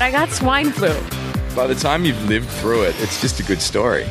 I got swine flu. By the time you've lived through it, it's just a good story.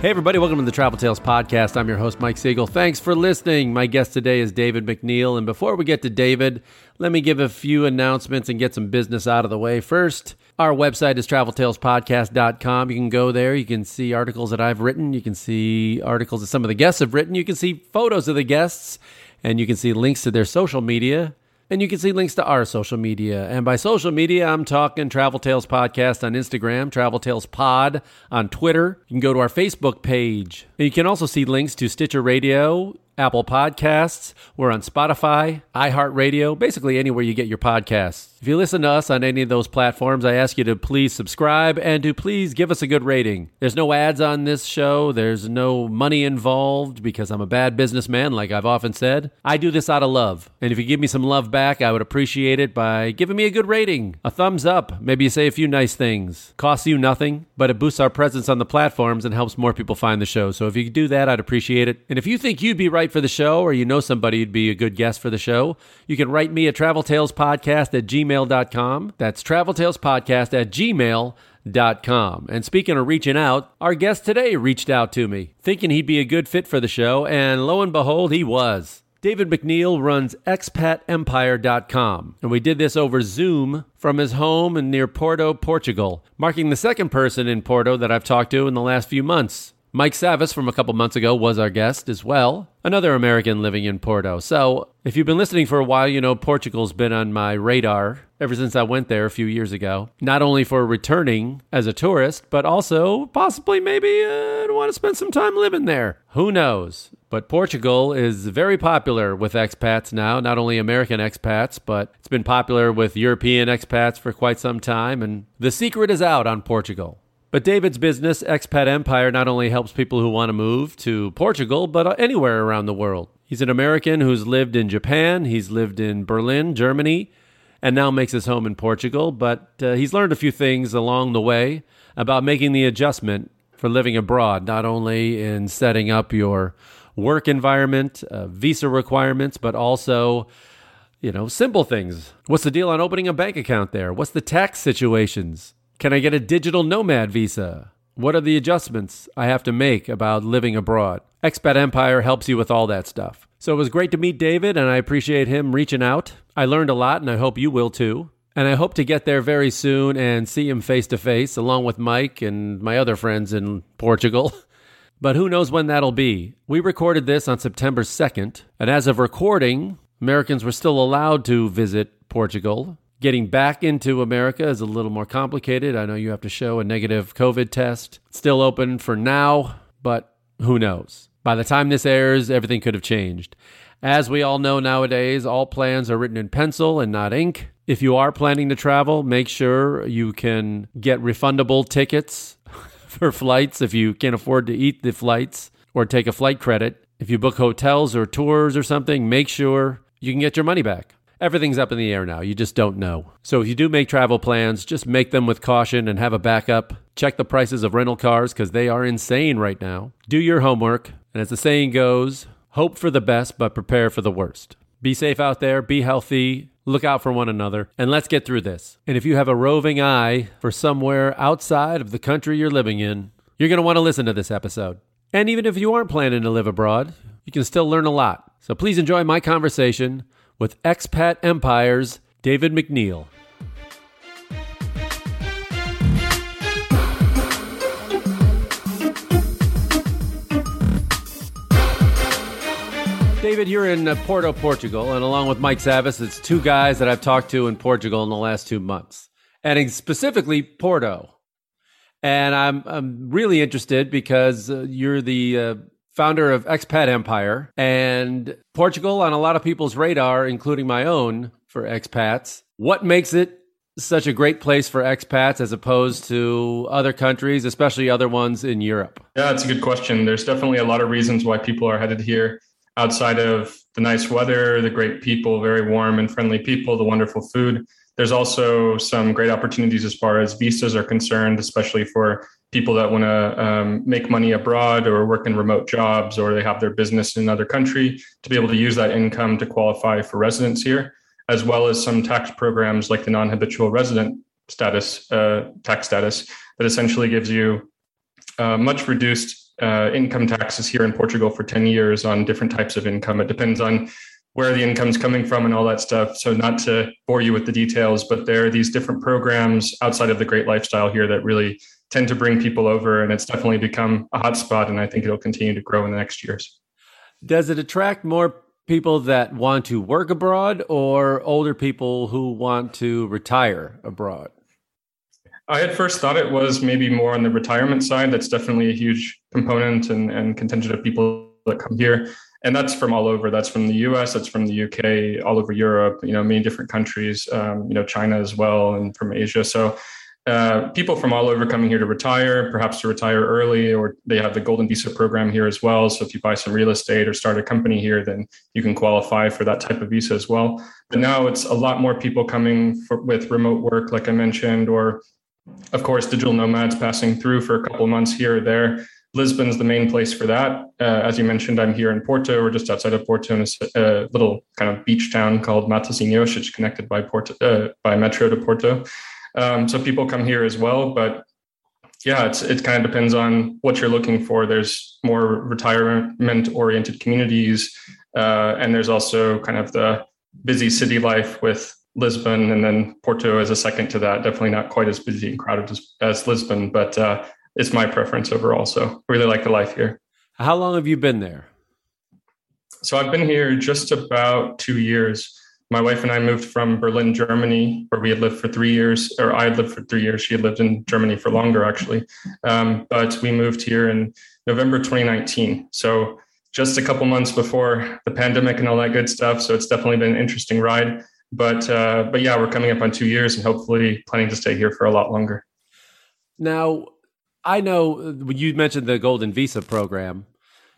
Hey, everybody, welcome to the Travel Tales Podcast. I'm your host, Mike Siegel. Thanks for listening. My guest today is David McNeil. And before we get to David, let me give a few announcements and get some business out of the way. First, our website is traveltalespodcast.com. You can go there. You can see articles that I've written. You can see articles that some of the guests have written. You can see photos of the guests, and you can see links to their social media. And you can see links to our social media. And by social media, I'm talking Travel Tales Podcast on Instagram, Travel Tales Pod on Twitter. You can go to our Facebook page. And you can also see links to Stitcher Radio, Apple Podcasts. We're on Spotify, iHeartRadio, basically anywhere you get your podcasts. If you listen to us on any of those platforms, I ask you to please subscribe and to please give us a good rating. There's no ads on this show, there's no money involved because I'm a bad businessman, like I've often said. I do this out of love. And if you give me some love back, I would appreciate it by giving me a good rating, a thumbs up. Maybe you say a few nice things. Costs you nothing, but it boosts our presence on the platforms and helps more people find the show. So if you could do that, I'd appreciate it. And if you think you'd be right for the show or you know somebody who'd be a good guest for the show, you can write me at traveltalespodcast at gmail.com. That's traveltalespodcast at gmail.com. And speaking of reaching out, our guest today reached out to me, thinking he'd be a good fit for the show, and lo and behold, he was. David McNeil runs expatempire.com, and we did this over Zoom from his home in near Porto, Portugal, marking the second person in Porto that I've talked to in the last few months. Mike Savis from a couple months ago was our guest as well, another American living in Porto. So, if you've been listening for a while, you know Portugal's been on my radar ever since I went there a few years ago. Not only for returning as a tourist, but also possibly maybe uh, want to spend some time living there. Who knows? But Portugal is very popular with expats now, not only American expats, but it's been popular with European expats for quite some time. And the secret is out on Portugal. But David's business, Expat Empire, not only helps people who want to move to Portugal, but anywhere around the world. He's an American who's lived in Japan, he's lived in Berlin, Germany, and now makes his home in Portugal. But uh, he's learned a few things along the way about making the adjustment for living abroad, not only in setting up your work environment, uh, visa requirements, but also you know, simple things. What's the deal on opening a bank account there? What's the tax situations? Can I get a digital nomad visa? What are the adjustments I have to make about living abroad? Expat Empire helps you with all that stuff. So it was great to meet David, and I appreciate him reaching out. I learned a lot, and I hope you will too. And I hope to get there very soon and see him face to face, along with Mike and my other friends in Portugal. But who knows when that'll be? We recorded this on September 2nd, and as of recording, Americans were still allowed to visit Portugal. Getting back into America is a little more complicated. I know you have to show a negative COVID test. Still open for now, but who knows? By the time this airs, everything could have changed. As we all know nowadays, all plans are written in pencil and not ink. If you are planning to travel, make sure you can get refundable tickets for flights if you can't afford to eat the flights or take a flight credit. If you book hotels or tours or something, make sure you can get your money back. Everything's up in the air now. You just don't know. So if you do make travel plans, just make them with caution and have a backup. Check the prices of rental cars because they are insane right now. Do your homework. And as the saying goes, hope for the best, but prepare for the worst. Be safe out there, be healthy, look out for one another, and let's get through this. And if you have a roving eye for somewhere outside of the country you're living in, you're going to want to listen to this episode. And even if you aren't planning to live abroad, you can still learn a lot. So please enjoy my conversation with Expat Empire's David McNeil. David, you're in uh, Porto, Portugal, and along with Mike Savis, it's two guys that I've talked to in Portugal in the last two months, and specifically Porto. And I'm I'm really interested because uh, you're the uh, founder of Expat Empire, and Portugal on a lot of people's radar, including my own, for expats. What makes it such a great place for expats as opposed to other countries, especially other ones in Europe? Yeah, it's a good question. There's definitely a lot of reasons why people are headed here outside of the nice weather, the great people, very warm and friendly people, the wonderful food. There's also some great opportunities as far as visas are concerned, especially for people that want to um, make money abroad or work in remote jobs or they have their business in another country to be able to use that income to qualify for residence here, as well as some tax programs like the non habitual resident status, uh, tax status, that essentially gives you uh, much reduced uh, income taxes here in Portugal for 10 years on different types of income. It depends on where the income's coming from and all that stuff. So, not to bore you with the details, but there are these different programs outside of the great lifestyle here that really tend to bring people over, and it's definitely become a hotspot. And I think it'll continue to grow in the next years. Does it attract more people that want to work abroad or older people who want to retire abroad? I had first thought it was maybe more on the retirement side. That's definitely a huge component and, and contingent of people that come here. And that's from all over. That's from the US, that's from the UK, all over Europe, you know, many different countries, um, you know, China as well, and from Asia. So uh, people from all over coming here to retire, perhaps to retire early, or they have the Golden Visa program here as well. So if you buy some real estate or start a company here, then you can qualify for that type of visa as well. But now it's a lot more people coming for, with remote work, like I mentioned, or of course, digital nomads passing through for a couple months here or there. Lisbon's the main place for that. Uh, as you mentioned, I'm here in Porto. We're just outside of Porto in a, little kind of beach town called Matosinhos. It's connected by Porto uh, by metro to Porto. Um, so people come here as well, but yeah, it's it kind of depends on what you're looking for. There's more retirement oriented communities, uh, and there's also kind of the busy city life with Lisbon, and then Porto as a second to that. Definitely not quite as busy and crowded as, as Lisbon, but uh, it's my preference overall. So really like the life here. How long have you been there? So I've been here just about two years my wife and I moved from Berlin, Germany, where we had lived for three years, or I had lived for three years. She had lived in Germany for longer, actually. Um, but we moved here in November 2019. So just a couple months before the pandemic and all that good stuff. So it's definitely been an interesting ride. But uh, but yeah, we're coming up on two years and hopefully planning to stay here for a lot longer. Now, I know you mentioned the Golden Visa program.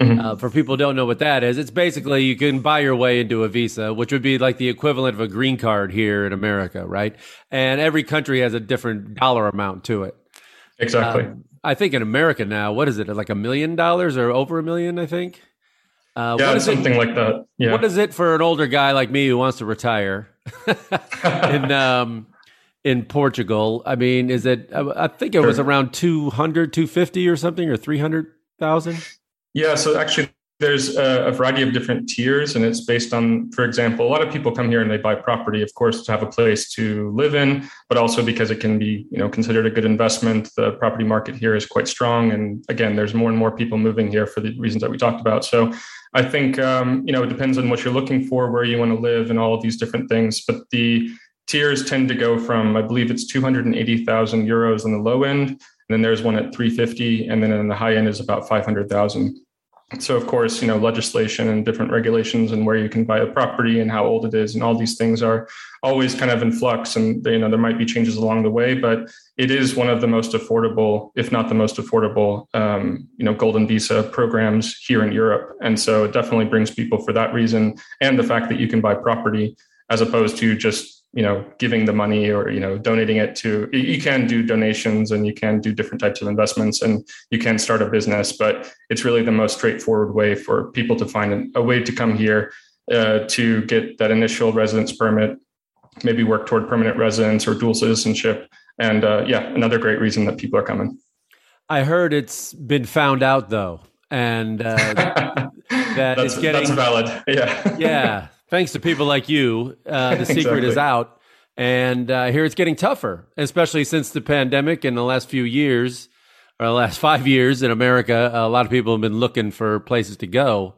Mm-hmm. Uh, for people who don't know what that is, it's basically you can buy your way into a visa, which would be like the equivalent of a green card here in America, right? And every country has a different dollar amount to it. Exactly. Um, I think in America now, what is it? Like a million dollars or over a million? I think. Uh, yeah, something it, like that. Yeah. What is it for an older guy like me who wants to retire in um, in Portugal? I mean, is it? I think it was around 200, 250 or something, or three hundred thousand. Yeah, so actually, there's a, a, variety of different tiers, and it's based on, for example, a lot of people come here and they buy property, of course, to have a place to live in, but also because it can be, you know, considered a good investment. The property market here is quite strong, and again, there's more and more people moving here for the reasons that we talked about. So, I think, um, you know, it depends on what you're looking for, where you want to live, and all of these different things. But the tiers tend to go from, I believe, it's 280,000 euros on the low end then there's one at 350, and then in the high end is about 500,000. So of course, you know, legislation and different regulations and where you can buy a property and how old it is and all these things are always kind of in flux and you know there might be changes along the way, but it is one of the most affordable, if not the most affordable, um, you know, golden visa programs here in Europe. And so it definitely brings people for that reason and the fact that you can buy property as opposed to just you know giving the money or you know donating it to you can do donations and you can do different types of investments and you can start a business but it's really the most straightforward way for people to find a way to come here uh, to get that initial residence permit maybe work toward permanent residence or dual citizenship. And uh, yeah another great reason that people are coming. I heard it's been found out though and uh, that that's, it's getting that's valid. Yeah. Yeah thanks to people like you, uh, the secret exactly. is out. And uh, here it's getting tougher, especially since the pandemic in the last few years, or the last five years in America. A lot of people have been looking for places to go.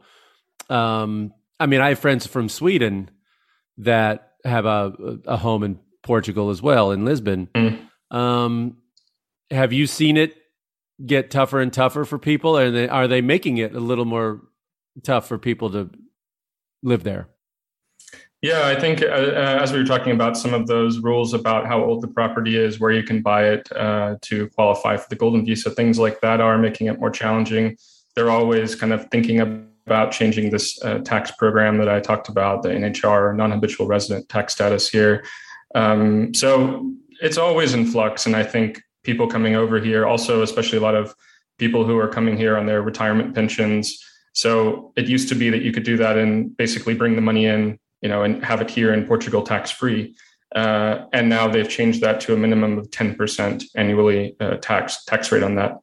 Um, I mean, I have friends from Sweden that have a, a home in Portugal as well, in Lisbon. Mm. Um, have you seen it get tougher and tougher for people? And are they making it a little more tough for people to live there? Yeah, I think uh, uh, as we were talking about some of those rules about how old the property is, where you can buy it uh, to qualify for the golden visa, things like that are making it more challenging. They're always kind of thinking about changing this uh, tax program that I talked about, the NHR, non habitual resident tax status here. Um, so it's always in flux. And I think people coming over here, also, especially a lot of people who are coming here on their retirement pensions. So it used to be that you could do that and basically bring the money in you know, and have it here in Portugal tax free. Uh, and now they've changed that to a minimum of 10% annually uh, tax tax rate on that.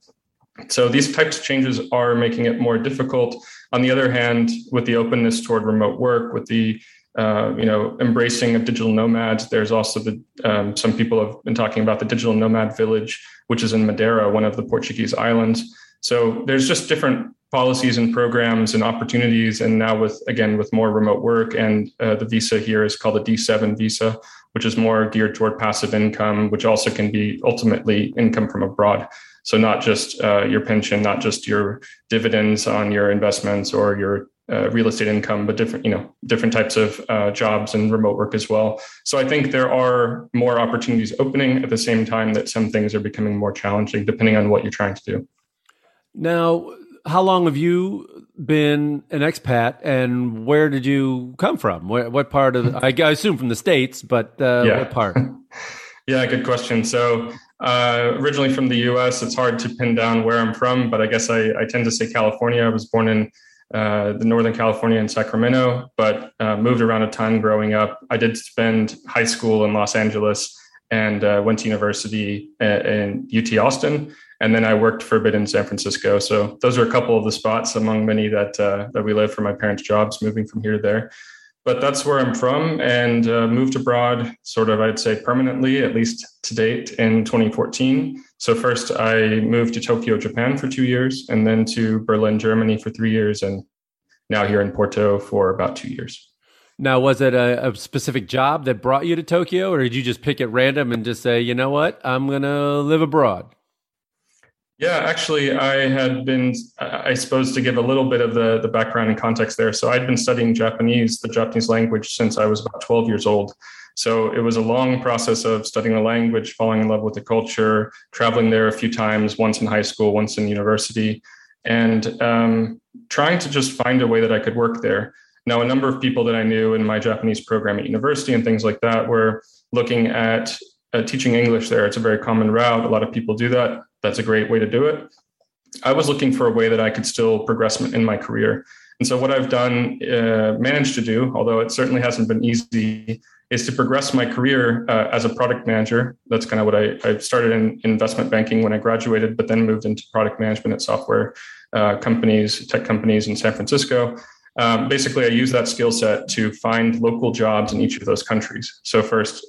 So these types of changes are making it more difficult. On the other hand, with the openness toward remote work, with the uh, you know embracing of digital nomads, there's also the um, some people have been talking about the digital nomad village, which is in Madeira, one of the Portuguese islands. So there's just different policies and programs and opportunities. And now with again with more remote work and uh, the visa here is called a D7 visa, which is more geared toward passive income, which also can be ultimately income from abroad. So not just uh, your pension, not just your dividends on your investments or your uh, real estate income, but different, you know, different types of uh, jobs and remote work as well. So I think there are more opportunities opening at the same time that some things are becoming more challenging, depending on what you're trying to do. Now, how long have you been an expat, and where did you come from? Where, what part of? The, I, I, assume from the states, but uh, yeah. what part? yeah, good question. So uh, originally from the U.S., it's hard to pin down where I'm from, but I guess I, I tend to say California. I was born in uh, the Northern California in Sacramento, but uh, moved around a ton growing up. I did spend high school in Los Angeles and uh, went to university uh, in UT Austin and then I worked for a bit in San Francisco. So those are a couple of the spots among many that uh, that we live for my parents' jobs, moving from here to there. But that's where I'm from, and uh, moved abroad, sort of, I'd say, permanently, at least to date, in 2014. So first, I moved to Tokyo, Japan, for two years, and then to Berlin, Germany, for three years, and now here in Porto for about two years. Now, was it a, a, specific job that brought you to Tokyo, or did you just pick it random and just say, you know what, I'm going to live abroad? Yeah, actually, I had been, I suppose, to give a little bit of the, the background and context there. So I'd been studying Japanese, the Japanese language, since I was about 12 years old. So it was a long process of studying the language, falling in love with the culture, traveling there a few times, once in high school, once in university, and um, trying to just find a way that I could work there. Now, a number of people that I knew in my Japanese program at university and things like that were looking at uh, teaching English there. It's a very common route. A lot of people do that that's a great way to do it. I was looking for a way that I could still progress in my career. And so, what I've done, uh, managed to do, although it certainly hasn't been easy, is to progress my career uh, as a product manager. That's kind of what I, I started in investment banking when I graduated, but then moved into product management at software uh, companies, tech companies in San Francisco. Um, basically, I use that skill set to find local jobs in each of those countries. So, first,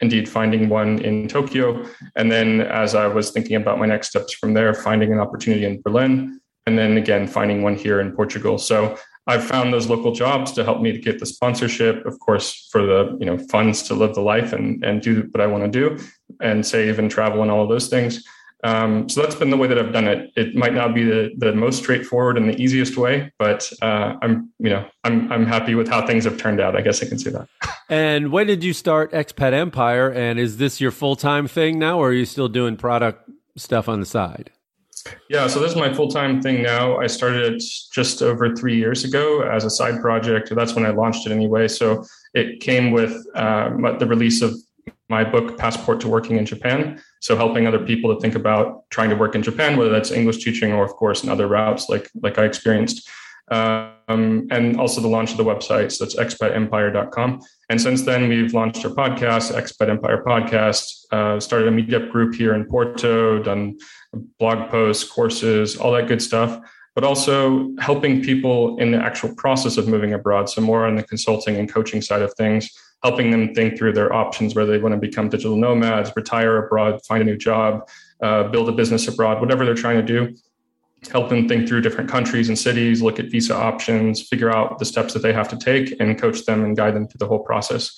indeed finding one in Tokyo. And then as I was thinking about my next steps from there, finding an opportunity in Berlin. And then again, finding one here in Portugal. So I've found those local jobs to help me to get the sponsorship, of course, for the you know funds to live the life and and do what I want to do and save and travel and all of those things. Um, so that's been the way that I've done it. It might not be the, the most straightforward and the easiest way, but uh, I'm you know I'm I'm happy with how things have turned out. I guess I can say that. And when did you start Expat Empire? And is this your full time thing now, or are you still doing product stuff on the side? Yeah, so this is my full time thing now. I started it just over three years ago as a side project. That's when I launched it anyway. So it came with uh, the release of my book, Passport to Working in Japan. So helping other people to think about trying to work in Japan, whether that's English teaching or, of course, in other routes like like I experienced. Um, and also the launch of the website. So that's expatempire.com. And since then, we've launched our podcast, Expat Empire Podcast, uh, started a meetup group here in Porto, done blog posts, courses, all that good stuff, but also helping people in the actual process of moving abroad. So more on the consulting and coaching side of things helping them think through their options, whether they want to become digital nomads, retire abroad, find a new job, uh, build a business abroad, whatever they're trying to do. Help them think through different countries and cities, look at visa options, figure out the steps that they have to take, and coach them and guide them through the whole process.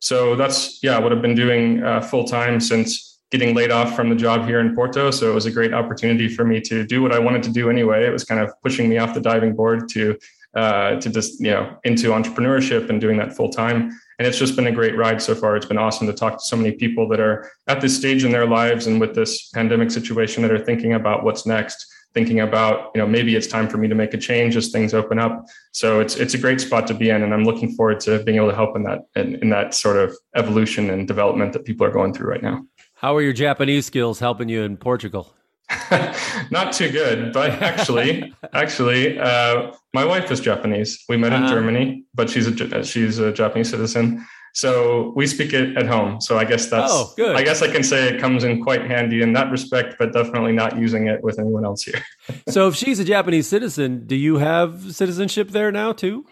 So that's yeah what I've been doing uh, full time since getting laid off from the job here in Porto. So it was a great opportunity for me to do what I wanted to do anyway. It was kind of pushing me off the diving board to uh, to just you know into entrepreneurship and doing that full time. And it's just been a great ride so far. It's been awesome to talk to so many people that are at this stage in their lives and with this pandemic situation that are thinking about what's next thinking about you know maybe it's time for me to make a change as things open up. So it's it's a great spot to be in and i'm looking forward to being able to help in that in, in that sort of evolution and development that people are going through right now. How are your japanese skills helping you in portugal not too good but actually actually uh, my wife is japanese we met uh-huh. in germany but she's a she's a japanese citizen so we speak it at home. So I guess that's oh, good. I guess I can say it comes in quite handy in that respect, but definitely not using it with anyone else here. so if she's a Japanese citizen, do you have citizenship there now too?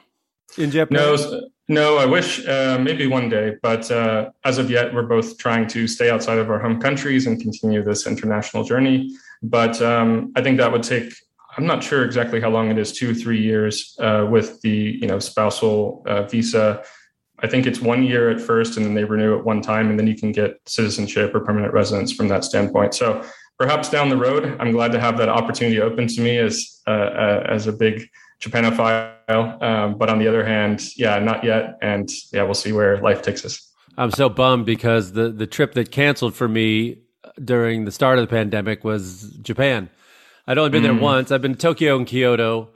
In Japan? No, no. I wish uh, maybe one day, but uh, as of yet, we're both trying to stay outside of our home countries and continue this international journey. But um, I think that would take I'm not sure exactly how long it is, two, three years uh, with the you know spousal uh, visa I think it's one year at first, and then they renew it one time, and then you can get citizenship or permanent residence from that standpoint. So perhaps down the road, I'm glad to have that opportunity open to me as uh, uh, as a big Japanophile. Um, but on the other hand, yeah, not yet, and yeah, we'll see where life takes us. I'm so bummed because the the trip that canceled for me during the start of the pandemic was Japan. I'd only been mm. there once. I've been to Tokyo and Kyoto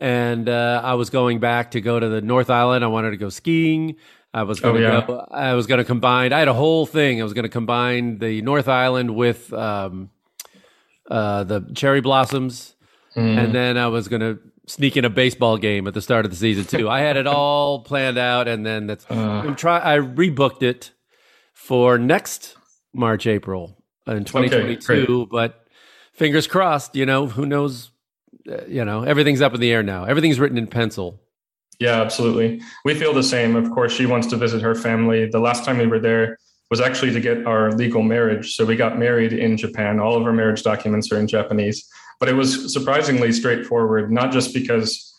and uh, I was going back to go to the North Island. I wanted to go skiing. I was going to oh, yeah. go. I was going to combine. I had a whole thing. I was going to combine the North Island with um, uh, the cherry blossoms, mm. and then I was going to sneak in a baseball game at the start of the season too. I had it all planned out, and then that's. Uh. try. I rebooked it for next March, April in 2022, okay, but fingers crossed. You know, who knows uh, you know, everything's up in the air now. Everything's written in pencil. Yeah, absolutely. We feel the same. Of course, she wants to visit her family. The last time we were there was actually to get our legal marriage. So we got married in Japan. All of our marriage documents are in Japanese. But it was surprisingly straightforward, not just because,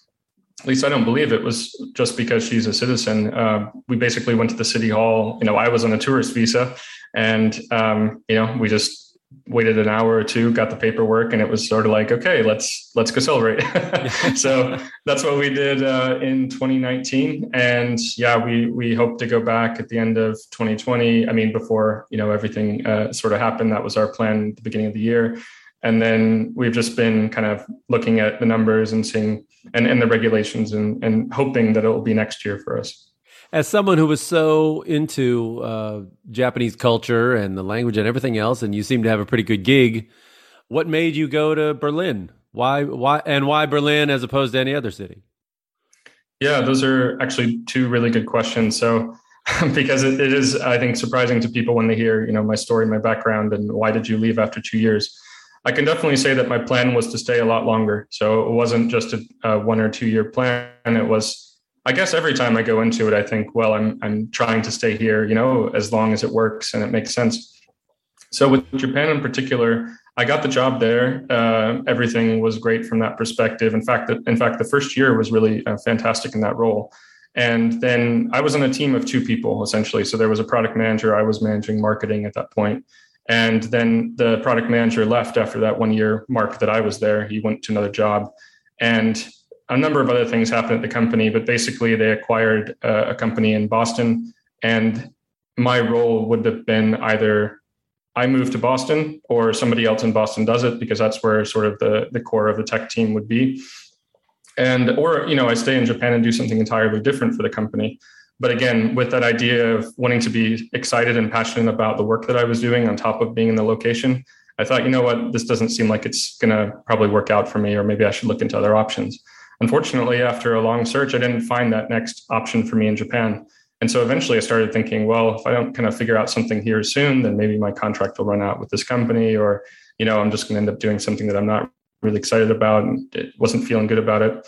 at least I don't believe it was just because she's a citizen. Uh, we basically went to the city hall. You know, I was on a tourist visa, and um, you know, we just waited an hour or two, got the paperwork, and it was sort of like, okay, let's let's go celebrate. so that's what we did uh, in 2019, and yeah, we we hope to go back at the end of 2020. I mean, before you know everything uh, sort of happened, that was our plan at the beginning of the year. And then we've just been kind of looking at the numbers and seeing and, and the regulations and, and hoping that it will be next year for us as someone who was so into uh, Japanese culture and the language and everything else, and you seem to have a pretty good gig, what made you go to Berlin? Why, why, and why Berlin as opposed to any other city? Yeah, those are actually two really good questions. So, because it, it is, I think, surprising to people when they hear, you know, my story, my background, and why did you leave after two years? I can definitely say that my plan was to stay a lot longer. So it wasn't just a, a one or two year plan. It was I guess every time I go into it, I think, well, I'm I'm trying to stay here, you know, as long as it works and it makes sense. So with Japan in particular, I got the job there. Uh, everything was great from that perspective. In fact, in fact, the first year was really uh, fantastic in that role. And then I was on a team of two people essentially. So there was a product manager. I was managing marketing at that point. And then the product manager left after that one year mark that I was there. He went to another job. And a number of other things happened at the company, but basically they acquired uh, a company in Boston, and my role would have been either I move to Boston or somebody else in Boston does it because that's where sort of the the core of the tech team would be, and or you know I stay in Japan and do something entirely different for the company. But again, with that idea of wanting to be excited and passionate about the work that I was doing on top of being in the location, I thought, you know what, this doesn't seem like it's going to probably work out for me, or maybe I should look into other options unfortunately, after a long search, I didn't find that next option for me in Japan. And so eventually I started thinking, well, if I don't kind of figure out something here soon, then maybe my contract will run out with this company, or, you know, I'm just going to end up doing something that I'm not really excited about and it wasn't feeling good about it.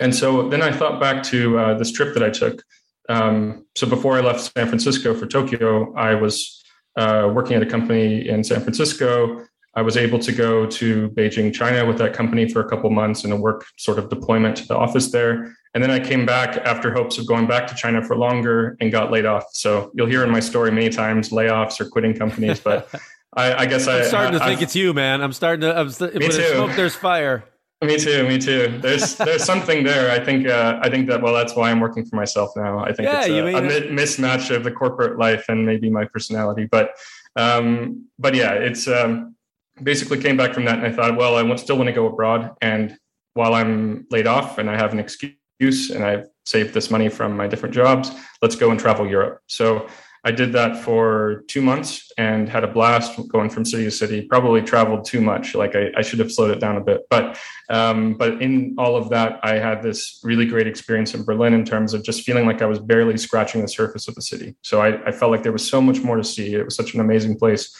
And so then I thought back to uh, this trip that I took. Um, so before I left San Francisco for Tokyo, I was uh, working at a company in San Francisco I was able to go to Beijing, China with that company for a couple months in a work sort of deployment to the office there. And then I came back after hopes of going back to China for longer and got laid off. So you'll hear in my story many times layoffs or quitting companies, but I, I, guess I'm I, starting to I, think I've, it's you, man. I'm starting to. I'm st- when too. there's smoke, there's fire. Me too. Me too. There's there's something there. I think uh, I think that well, that's why I'm working for myself now. I think Yeah, it's you a, a mean- mi- mismatch of the corporate life and maybe my personality. But um, but yeah, it's um, basically came back from that, and I thought, well, I still want to go abroad, and while I'm laid off and I have an excuse and I've saved this money from my different jobs, let's go and travel Europe. So I did that for two months and had a blast going from city to city. Probably traveled too much. Like I, I should have slowed it down a bit. But um, but in all of that, I had this really great experience in Berlin in terms of just feeling like I was barely scratching the surface of the city. So I, I felt like there was so much more to see. It was such an amazing place,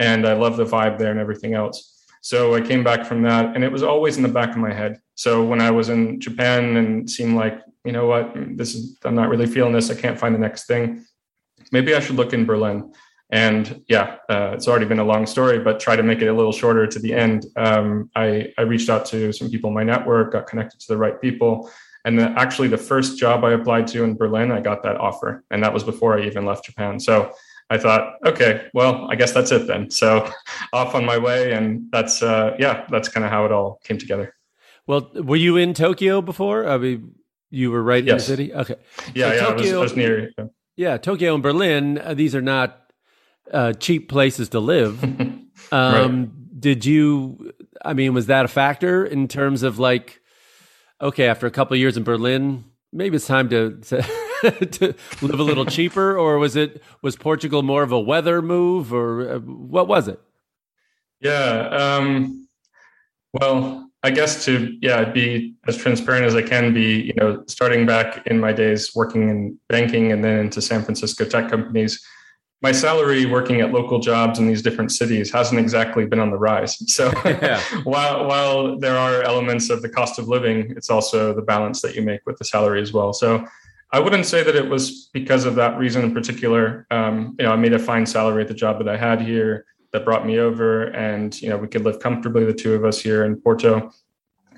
and I love the vibe there and everything else. So I came back from that, and it was always in the back of my head. So when I was in Japan and seemed like, you know what, this is I'm not really feeling this. I can't find the next thing maybe I should look in Berlin. And yeah, uh, it's already been a long story, but try to make it a little shorter to the end. Um, I, I reached out to some people in my network, got connected to the right people. And the, actually, the first job I applied to in Berlin, I got that offer. And that was before I even left Japan. So I thought, okay, well, I guess that's it then. So off on my way. And that's, uh, yeah, that's kind of how it all came together. Well, were you in Tokyo before? I mean, you were right Yes. in the city. Okay. Yeah, So yeah, I was, I Tokyo- was near. Yeah, Tokyo and Berlin. Uh, these are not uh, cheap places to live. Um, Did you? I mean, was that a factor in terms of like, okay, after a couple of years in Berlin, maybe it's time to to, to live a little cheaper, or was it was Portugal more of a weather move, or uh, what was it? Yeah. Um, well, I guess to yeah be as transparent as I can be. You know, starting back in my days working in banking and then into San Francisco tech companies, my salary working at local jobs in these different cities hasn't exactly been on the rise. So Yeah. while while there are elements of the cost of living, it's also the balance that you make with the salary as well. So. I wouldn't say that it was because of that reason in particular. Um, you know, I made a fine salary at the job that I had here that brought me over and you know we could live comfortably the two of us here in porto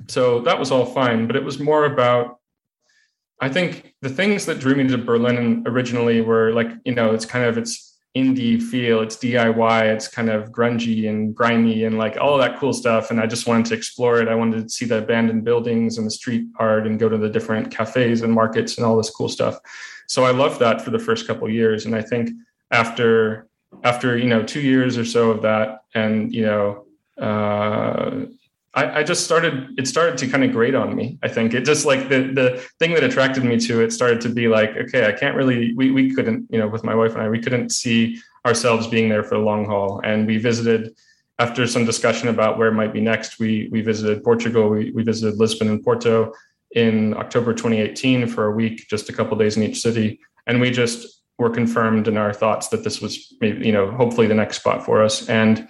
so that was all fine but it was more about i think the things that drew me to berlin originally were like you know it's kind of it's indie feel. It's diy it's kind of grungy and grimy and like all that cool stuff and i just wanted to explore it. I wanted to see the abandoned buildings and the street art and go to the different cafes and markets and all this cool stuff. So i loved that for the first couple years and i think after after you know two years or so of that and you know uh, I, I just started it started to kind of grate on me i think. It just like the the thing that attracted me to it started to be like okay i can't really we, we couldn't you know with my wife and i we couldn't see ourselves being there for the long haul. And we visited after some discussion about where might be next we we visited portugal we, we visited lisbon and porto in october 2018 for a week just a couple days in each city. And we just were confirmed in our thoughts that this was maybe you know hopefully the next spot for us. And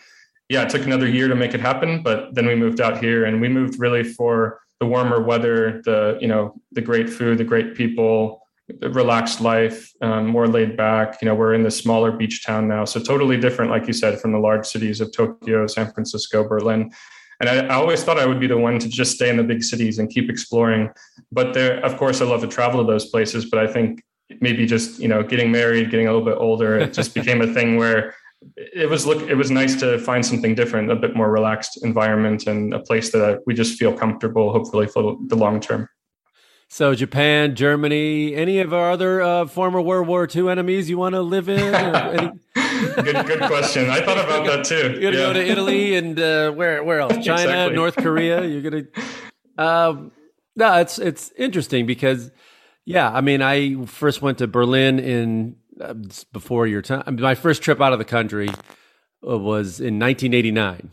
yeah it took another year to make it happen but then we moved out here and we moved really for the warmer weather the you know the great food the great people the relaxed life um, more laid back. You know we're in this smaller beach town now so totally different like you said from the large cities of tokyo san francisco berlin. And I, I always thought i would be the one to just stay in the big cities and keep exploring. But there of course i love to travel to those places but i think maybe just you know getting married getting a little bit older it just became a thing where it was look it was nice to find something different a bit more relaxed environment and a place that we just feel comfortable hopefully for the long term So Japan, Germany, any of our other uh, former World War II enemies you want to live in? Any, good good question i thought about that too you're gonna go to Italy and uh, where where else? China, Exactly. North Korea. You're gonna. Um, no, it's it's interesting because, yeah, I mean, I first went to Berlin in before your time. My first trip out of the country uh, was in 1989,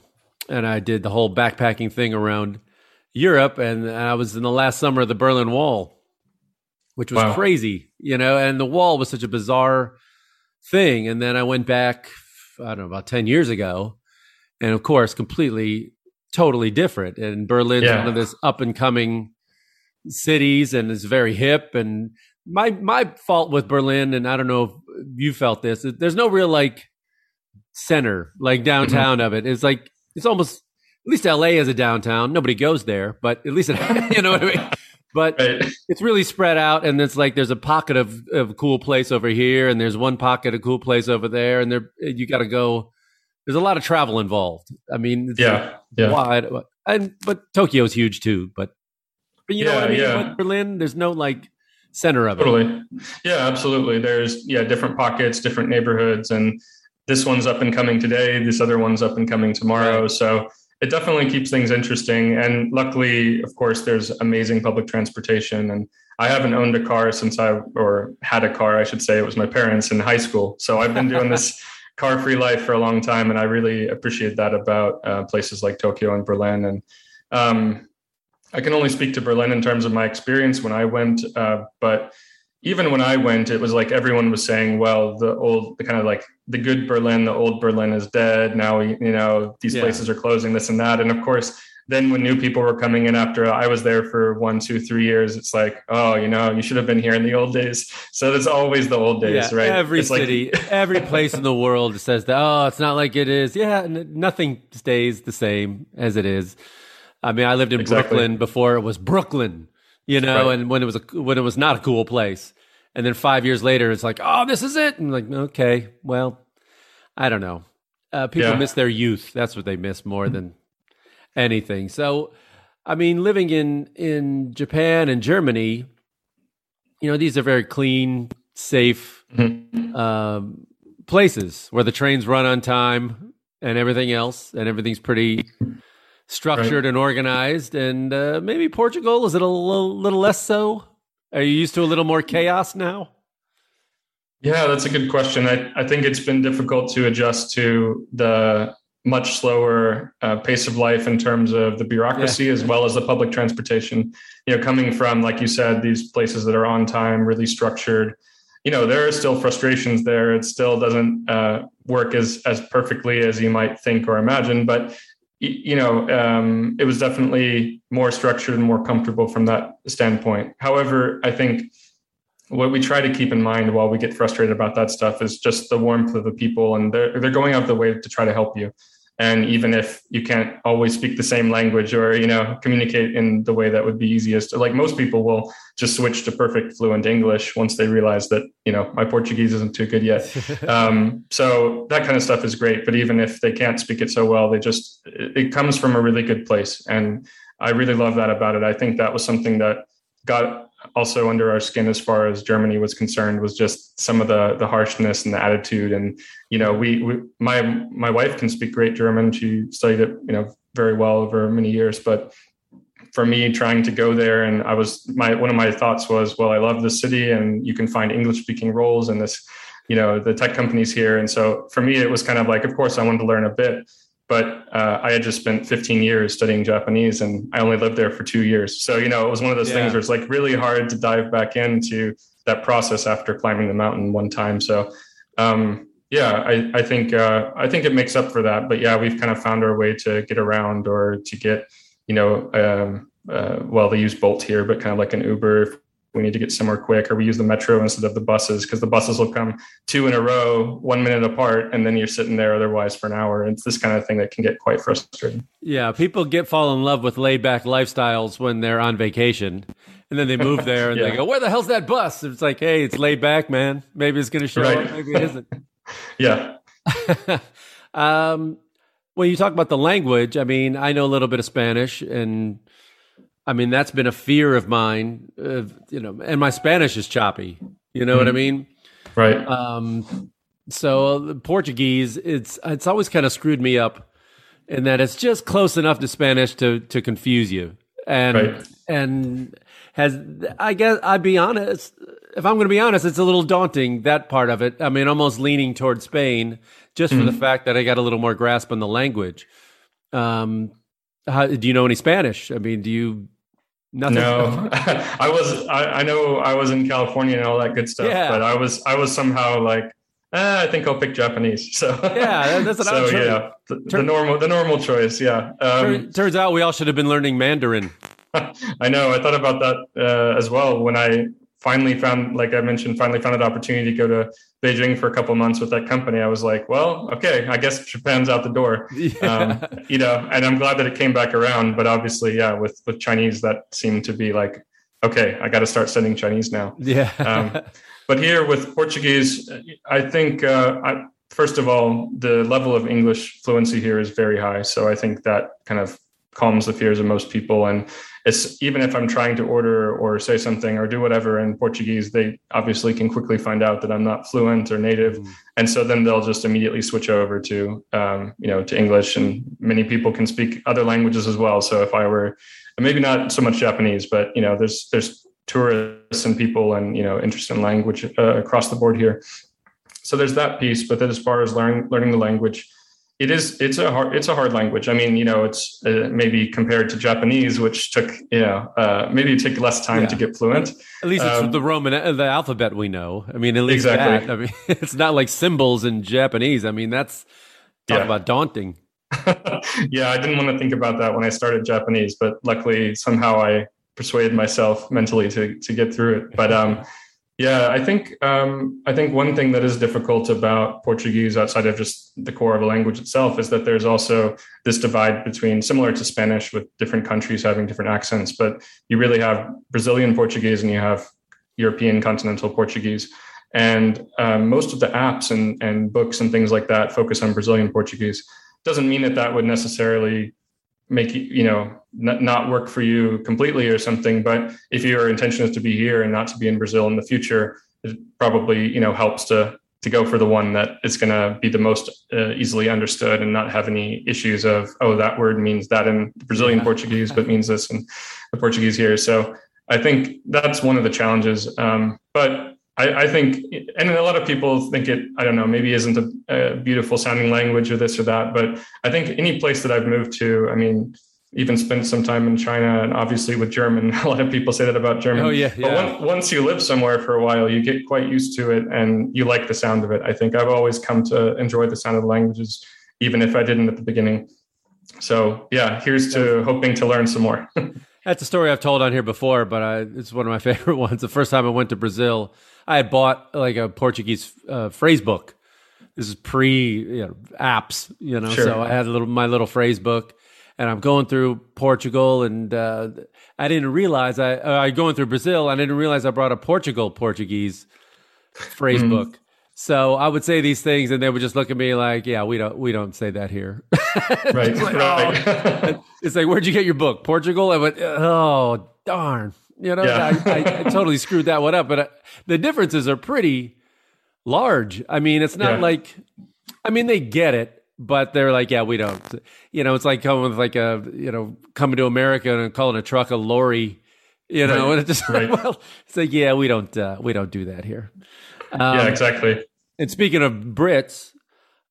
and I did the whole backpacking thing around Europe, and I was in the last summer of the Berlin Wall, which was Wow. crazy, you know. And the wall was such a bizarre thing, and then I went back, I don't know, about 10 years ago, and of course, completely, totally different. And Berlin's Yeah. one of this up and coming cities, and is very hip. And my my fault with Berlin, and I don't know if you felt this. There's no real like center, like downtown mm-hmm. of it. It's like it's almost at least LA is a downtown. Nobody goes there, but at least it, you know what I mean. But Right. it's really spread out, and it's like there's a pocket of of cool place over here, and there's one pocket of cool place over there, and there you got to go. There's a lot of travel involved. I mean, it's yeah yeah wide. and but Tokyo's huge too. But, but you know what I mean. yeah. But Berlin, there's no like center of it. Totally. Yeah, absolutely. There's yeah, different pockets, different neighborhoods, and this one's up and coming today. This other one's up and coming tomorrow. So it definitely keeps things interesting. And luckily, of course, there's amazing public transportation. And I haven't owned a car since I or had a car, I should say. It was my parents in high school. So I've been doing this car-free life for a long time, and I really appreciate that about uh, places like Tokyo and Berlin. And um, I can only speak to Berlin in terms of my experience when I went, uh, but even when I went, it was like everyone was saying, "Well, the old, the kind of like the good Berlin, the old Berlin is dead. Now, we, you know, these Yeah. places are closing, this and that." And of course, then when new people were coming in after I was there for one, two, three years, it's like, "Oh, you know, you should have been here in the old days." So there's always the old days, yeah, right? Every It's like- city, every place in the world says that. Oh, it's not like it is. Yeah, n- nothing stays the same as it is. I mean, I lived in Exactly. Brooklyn before it was Brooklyn, you know, Right. and when it was a, when it was not a cool place, and then five years later, it's like, oh, this is it. And like, okay, well, I don't know. Uh, people Yeah. miss their youth. That's what they miss more than anything. So, I mean, living in in Japan and Germany, you know, these are very clean, safe Mhm. um, places where the trains run on time and everything else, and everything's pretty structured and organized. And uh, maybe Portugal is it a little, little less so? Are you used to a little more chaos now? Yeah, that's a good question. I, I think it's been difficult to adjust to the much slower uh, pace of life in terms of the bureaucracy as well as the public transportation. You know, coming from, like you said, these places that are on time, really structured. You know, there are still frustrations there. It still doesn't uh, work as as perfectly as you might think or imagine, but you know, um, it was definitely more structured and more comfortable from that standpoint. However, I think what we try to keep in mind while we get frustrated about that stuff is just the warmth of the people and they're, they're going out of the way to try to help you and even if you can't always speak the same language or you know communicate in the way that would be easiest like most people will just switch to perfect fluent english once they realize that you know my portuguese isn't too good yet. Um, so that kind of stuff is great. But even if they can't speak it so well they just it, it comes from a really good place. And i really love that about it. I think that was something that got also under our skin as far as Germany was concerned was just some of the the harshness and the attitude. And you know we, we my my wife can speak great German. She studied it you know very well over many years. But for me trying to go there and I was my one of my thoughts was well I love the city and you can find English speaking roles in this you know the tech companies here. And so for me it was kind of like of course I wanted to learn a bit but uh, I had just spent 15 years studying Japanese and I only lived there for two years. So, you know, it was one of those Yeah. things where it's like really hard to dive back into that process after climbing the mountain one time. So, um, yeah, I, I think, uh, I think it makes up for that, but yeah, we've kind of found our way to get around or to get, you know, um, uh, well, they use Bolt here, but kind of like an Uber if we need to get somewhere quick, or we use the metro instead of the buses because the buses will come two in a row, one minute apart, and then you're sitting there otherwise for an hour. It's this kind of thing that can get quite frustrating. Yeah, people get fall in love with laid back lifestyles when they're on vacation. And then they move there and they go, Where the hell's that bus? It's like, hey, it's laid back, man. Maybe it's gonna show Right. up, maybe it isn't. Yeah. um, when you talk about the language, I mean, I know a little bit of Spanish, and I mean that's been a fear of mine. Uh, you know, and my Spanish is choppy. You know what I mean? Right. Um, so the Portuguese, it's it's always kind of screwed me up in that it's just close enough to Spanish to to confuse you, and Right. and has I guess I'd be honest. If I'm going to be honest, it's a little daunting that part of it. I mean, almost leaning toward Spain just for the fact that I got a little more grasp on the language. Um, how, do you know any Spanish? I mean, do you? Nothing. No, I was. I, I know I was in California and all that good stuff, Yeah. but I was. I was somehow like, eh, I think I'll pick Japanese. So Yeah, that's what I so was yeah, the, the normal, the normal choice. Yeah. Um, Tur- Turns out we all should have been learning Mandarin. I know. I thought about that uh, as well when I finally found, like I mentioned, finally found an opportunity to go to Beijing for a couple months with that company. I was like, well, okay, I guess Japan's out the door. Um, you know, and I'm glad that it came back around. But obviously, yeah, with with Chinese, that seemed to be like, okay, I got to start studying Chinese now. yeah. Um, but here with Portuguese, I think uh, I, first of all, the level of English fluency here is very high. So I think that kind of calms the fears of most people. And it's even if I'm trying to order or say something or do whatever in Portuguese, they obviously can quickly find out that I'm not fluent or native, mm. and so then they'll just immediately switch over to um, you know to English. And many people can speak other languages as well. So if I were maybe not so much Japanese, but you know there's there's tourists and people and you know interest in language uh, across the board here. So there's that piece. But then as far as learning learning the language it is it's a hard it's a hard language. I mean you know it's uh, maybe compared to japanese which took you know uh, maybe it took less time yeah. to get fluent. At least it's um, the roman uh, the alphabet we know. I mean at least exactly. that. I mean it's not like symbols in japanese. I mean that's talk yeah. about daunting. Yeah i didn't want to think about that when i started japanese but luckily somehow i persuaded myself mentally to to get through it. But um yeah, I think um, I think one thing that is difficult about Portuguese, outside of just the core of a language itself, is that there's also this divide between similar to Spanish, with different countries having different accents. But you really have Brazilian Portuguese and you have European continental Portuguese, and um, most of the apps and and books and things like that focus on Brazilian Portuguese. Doesn't mean that that would necessarily make you you know not work for you completely or something but if your intention is to be here and not to be in brazil in the future it probably you know helps to to go for the one that is going to be the most uh, easily understood and not have any issues of oh that word means that in brazilian portuguese but means this in the portuguese here. So i think that's one of the challenges um, but I, I, think, and a lot of people think it, I don't know, maybe isn't a, a, beautiful sounding language or this or that. But I think any place that I've moved to, I mean, even spent some time in China and obviously with German, a lot of people say that about German. Oh, yeah. yeah. But once you live somewhere for a while, you get quite used to it and you like the sound of it. I think I've always come to enjoy the sound of the languages, even if I didn't at the beginning. So, yeah, here's to hoping to learn some more. That's a story I've told on here before, but I, it's one of my favorite ones. The first time I went to Brazil, I had bought like a Portuguese uh, phrase book. This is pre you know, apps, you know. Sure. So I had a little my little phrase book, and I'm going through Portugal, and uh, I didn't realize I uh, I going through Brazil. I didn't realize I brought a Portugal Portuguese phrase mm-hmm. book. So I would say these things, and they would just look at me like, "Yeah, we don't we don't say that here." right, it's like, right. Oh. it's like, "Where'd you get your book? Portugal?" I went, "Oh, darn." You know, yeah. I, I, I, totally screwed that one up. But I, uh, the differences are pretty large. I mean, it's not yeah. like, I mean, they get it, but they're like, yeah, we don't. You know, it's like coming with like a, you know, coming to America and calling a truck a lorry. You know, right. and it's just right. well, it's like, yeah, we don't, uh, we don't do that here. Um, yeah, exactly. And speaking of Brits,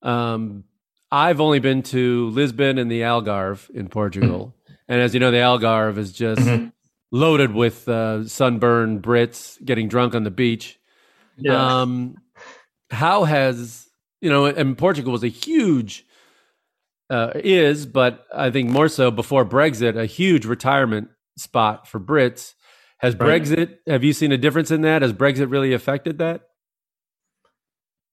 um, I've only been to Lisbon and the Algarve in Portugal. and as you know, the Algarve is just mm-hmm loaded with uh, sunburned Brits getting drunk on the beach. Yeah. Um, how has you know? And Portugal was a huge uh, is, but I think more so before Brexit, a huge retirement spot for Brits. Has right. Brexit? Have you seen a difference in that? Has Brexit really affected that?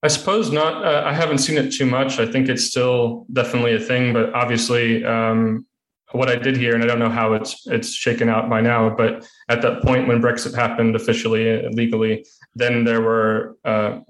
I suppose not. Uh, I haven't seen it too much. I think it's still definitely a thing, but obviously, um, what I did here, and I don't know how it's it's shaken out by now, but at that point when Brexit happened officially legally, then there were uh,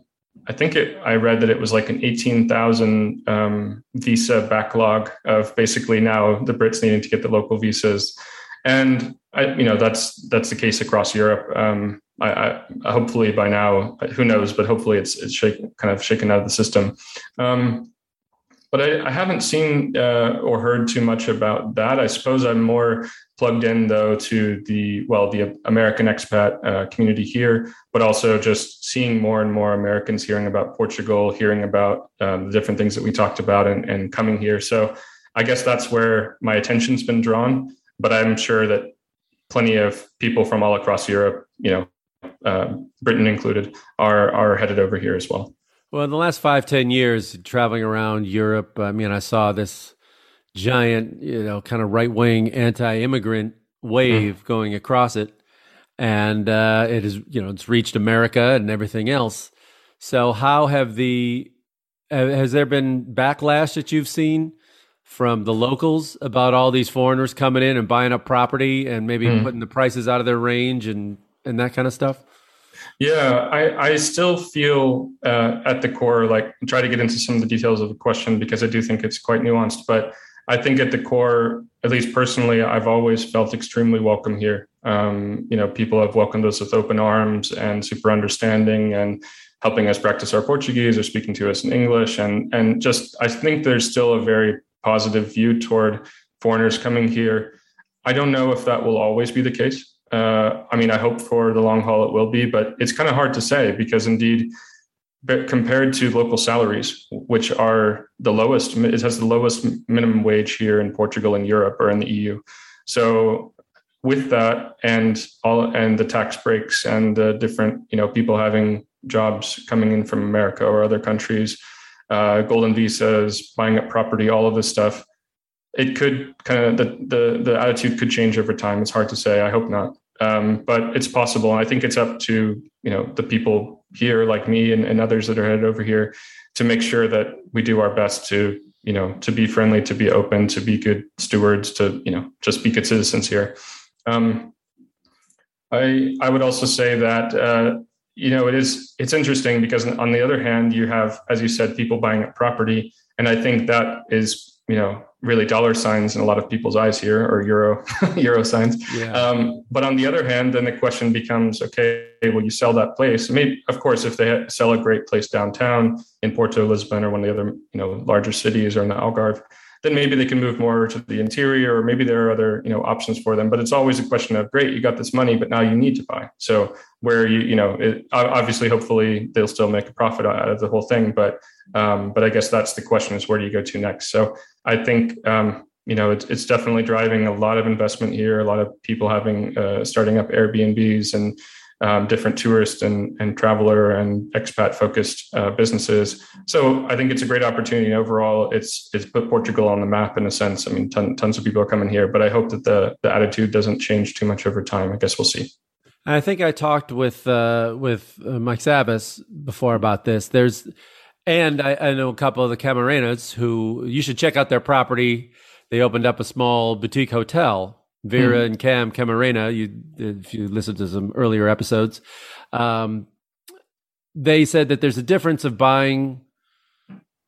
I think it, I read that it was like an eighteen thousand um, visa backlog of basically now the Brits needing to get the local visas, and I, you know that's that's the case across Europe. Um, I, I, hopefully by now, who knows, but hopefully it's it's shaken, kind of shaken out of the system. Um, but I, I haven't seen uh, or heard too much about that. I suppose I'm more plugged in though to the well the American expat uh, community here, but also just seeing more and more Americans hearing about Portugal, hearing about um, the different things that we talked about, and, and coming here. So I guess that's where my attention's been drawn. But I'm sure that plenty of people from all across Europe, you know, uh, Britain included, are are headed over here as well. Well, in the last five, ten years, traveling around Europe, I mean, I saw this giant, you know, kind of right wing anti immigrant wave mm. going across it. And uh, it is, you know, it's reached America and everything else. So, how have the, has there been backlash that you've seen from the locals about all these foreigners coming in and buying up property and maybe mm. putting the prices out of their range and, and that kind of stuff? Yeah, I, I still feel uh, at the core, like try to get into some of the details of the question because I do think it's quite nuanced. But I think at the core, at least personally, I've always felt extremely welcome here. Um, you know, people have welcomed us with open arms and super understanding and helping us practice our Portuguese or speaking to us in English. And and just I think there's still a very positive view toward foreigners coming here. I don't know if that will always be the case. Uh, I mean, I hope for the long haul it will be, but it's kind of hard to say because indeed compared to local salaries, which are the lowest, it has the lowest minimum wage here in Portugal and Europe or in the EU. So with that and all and the tax breaks and the different you know people having jobs coming in from America or other countries, uh, golden visas, buying up property, all of this stuff, it could kind of the, the the attitude could change over time. It's hard to say. I hope not, um, but it's possible. And I think it's up to you know the people here like me and, and others that are headed over here to make sure that we do our best to you know to be friendly to be open to be good stewards to you know just be good citizens here um, i i would also say that uh, you know it is it's interesting because on the other hand you have as you said people buying up property and i think that is you know really dollar signs in a lot of people's eyes here or euro euro signs yeah. um, but on the other hand then the question becomes okay will you sell that place maybe of course if they sell a great place downtown in porto lisbon or one of the other you know larger cities or in the algarve then maybe they can move more to the interior or maybe there are other you know options for them. But it's always a question of great you got this money but now you need to buy. So where you you know it, obviously hopefully they'll still make a profit out of the whole thing but um, but i guess that's the question is where do you go to next? So i think um, you know it's, it's definitely driving a lot of investment here a lot of people having uh, starting up airbnbs and um, different tourist and, and traveler and expat focused uh, businesses. So I think it's a great opportunity. Overall, it's it's put Portugal on the map in a sense. I mean, ton, tons of people are coming here, but I hope that the the attitude doesn't change too much over time. I guess we'll see. I think I talked with uh, with uh, Mike Sabas before about this. There's and I, I know a couple of the Camarenas who you should check out their property. They opened up a small boutique hotel Vera mm. and Cam Camarena, you if you listen to some earlier episodes, um, they said that there's a difference of buying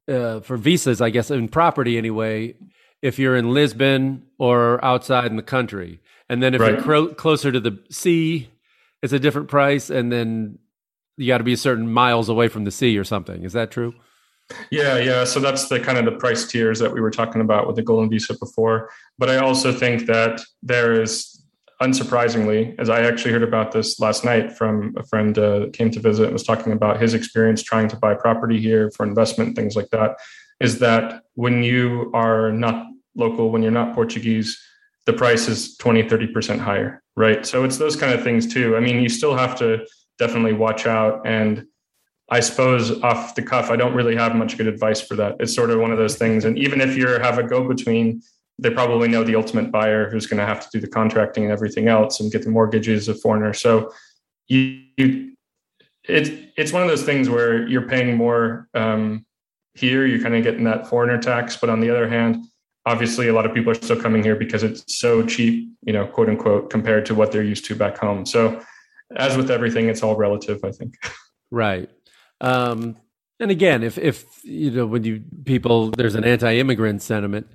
uh, for visas, I guess, in property anyway, if you're in Lisbon or outside in the country, and then if right. you're cro- closer to the sea, it's a different price, and then you got to be a certain miles away from the sea or something. Is that true? Yeah, yeah. So that's the kind of the price tiers that we were talking about with the Golden Visa before. But I also think that there is, unsurprisingly, as I actually heard about this last night from a friend uh, that came to visit and was talking about his experience trying to buy property here for investment, things like that, is that when you are not local, when you're not Portuguese, the price is 20, 30% higher, right? So it's those kind of things too. I mean, you still have to definitely watch out and I suppose off the cuff, I don't really have much good advice for that. It's sort of one of those things. And even if you have a go between, they probably know the ultimate buyer who's going to have to do the contracting and everything else and get the mortgages of foreigner. So you, you it, it's one of those things where you're paying more um, here, you're kind of getting that foreigner tax. But on the other hand, obviously a lot of people are still coming here because it's so cheap, you know, quote unquote, compared to what they're used to back home. So as with everything, it's all relative, I think. Right. Um, and again, if if you know when you people there's an anti-immigrant sentiment,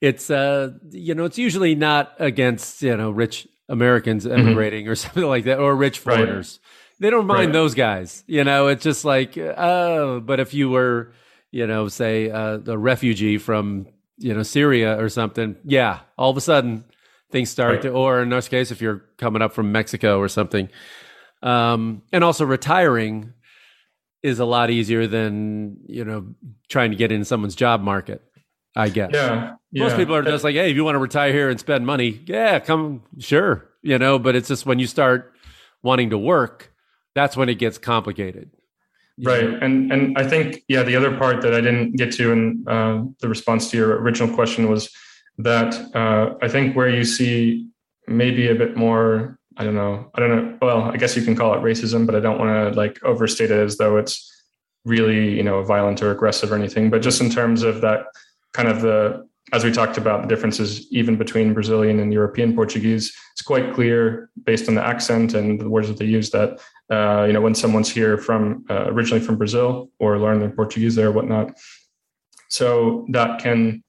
it's uh you know it's usually not against you know rich Americans emigrating mm-hmm. or something like that or rich foreigners. Right. They don't mind right. those guys. You know, it's just like oh, but if you were you know say uh, a refugee from you know Syria or something, yeah, all of a sudden things start right. to or in this case if you're coming up from Mexico or something. Um, and also retiring is a lot easier than you know trying to get in someone's job market. I guess. Yeah. Most yeah. people are just like, hey, if you want to retire here and spend money, yeah, come, sure, you know. But it's just when you start wanting to work, that's when it gets complicated. Right, know? and and I think yeah, the other part that I didn't get to in uh, the response to your original question was that uh, I think where you see maybe a bit more I don't know. I don't know. Well, I guess you can call it racism, but I don't want to like overstate it as though it's really, you know, violent or aggressive or anything. But just in terms of that kind of the, as we talked about the differences even between Brazilian and European Portuguese, it's quite clear based on the accent and the words that they use that, uh, you know, when someone's here from uh, originally from Brazil or learn their Portuguese there or whatnot. So that can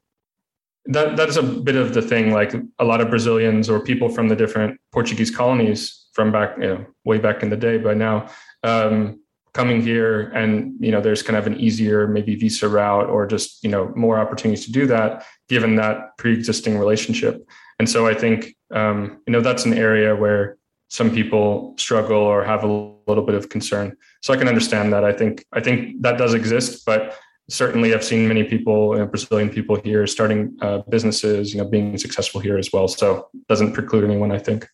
that that is a bit of the thing. Like a lot of Brazilians or people from the different Portuguese colonies from back, you know, way back in the day. By now, um, coming here, and you know, there's kind of an easier maybe visa route or just you know more opportunities to do that, given that pre-existing relationship. And so I think um, you know that's an area where some people struggle or have a little bit of concern. So I can understand that. I think I think that does exist, but certainly I've seen many people, you know, Brazilian people here starting uh, businesses, you know, being successful here as well. So doesn't preclude anyone, I think.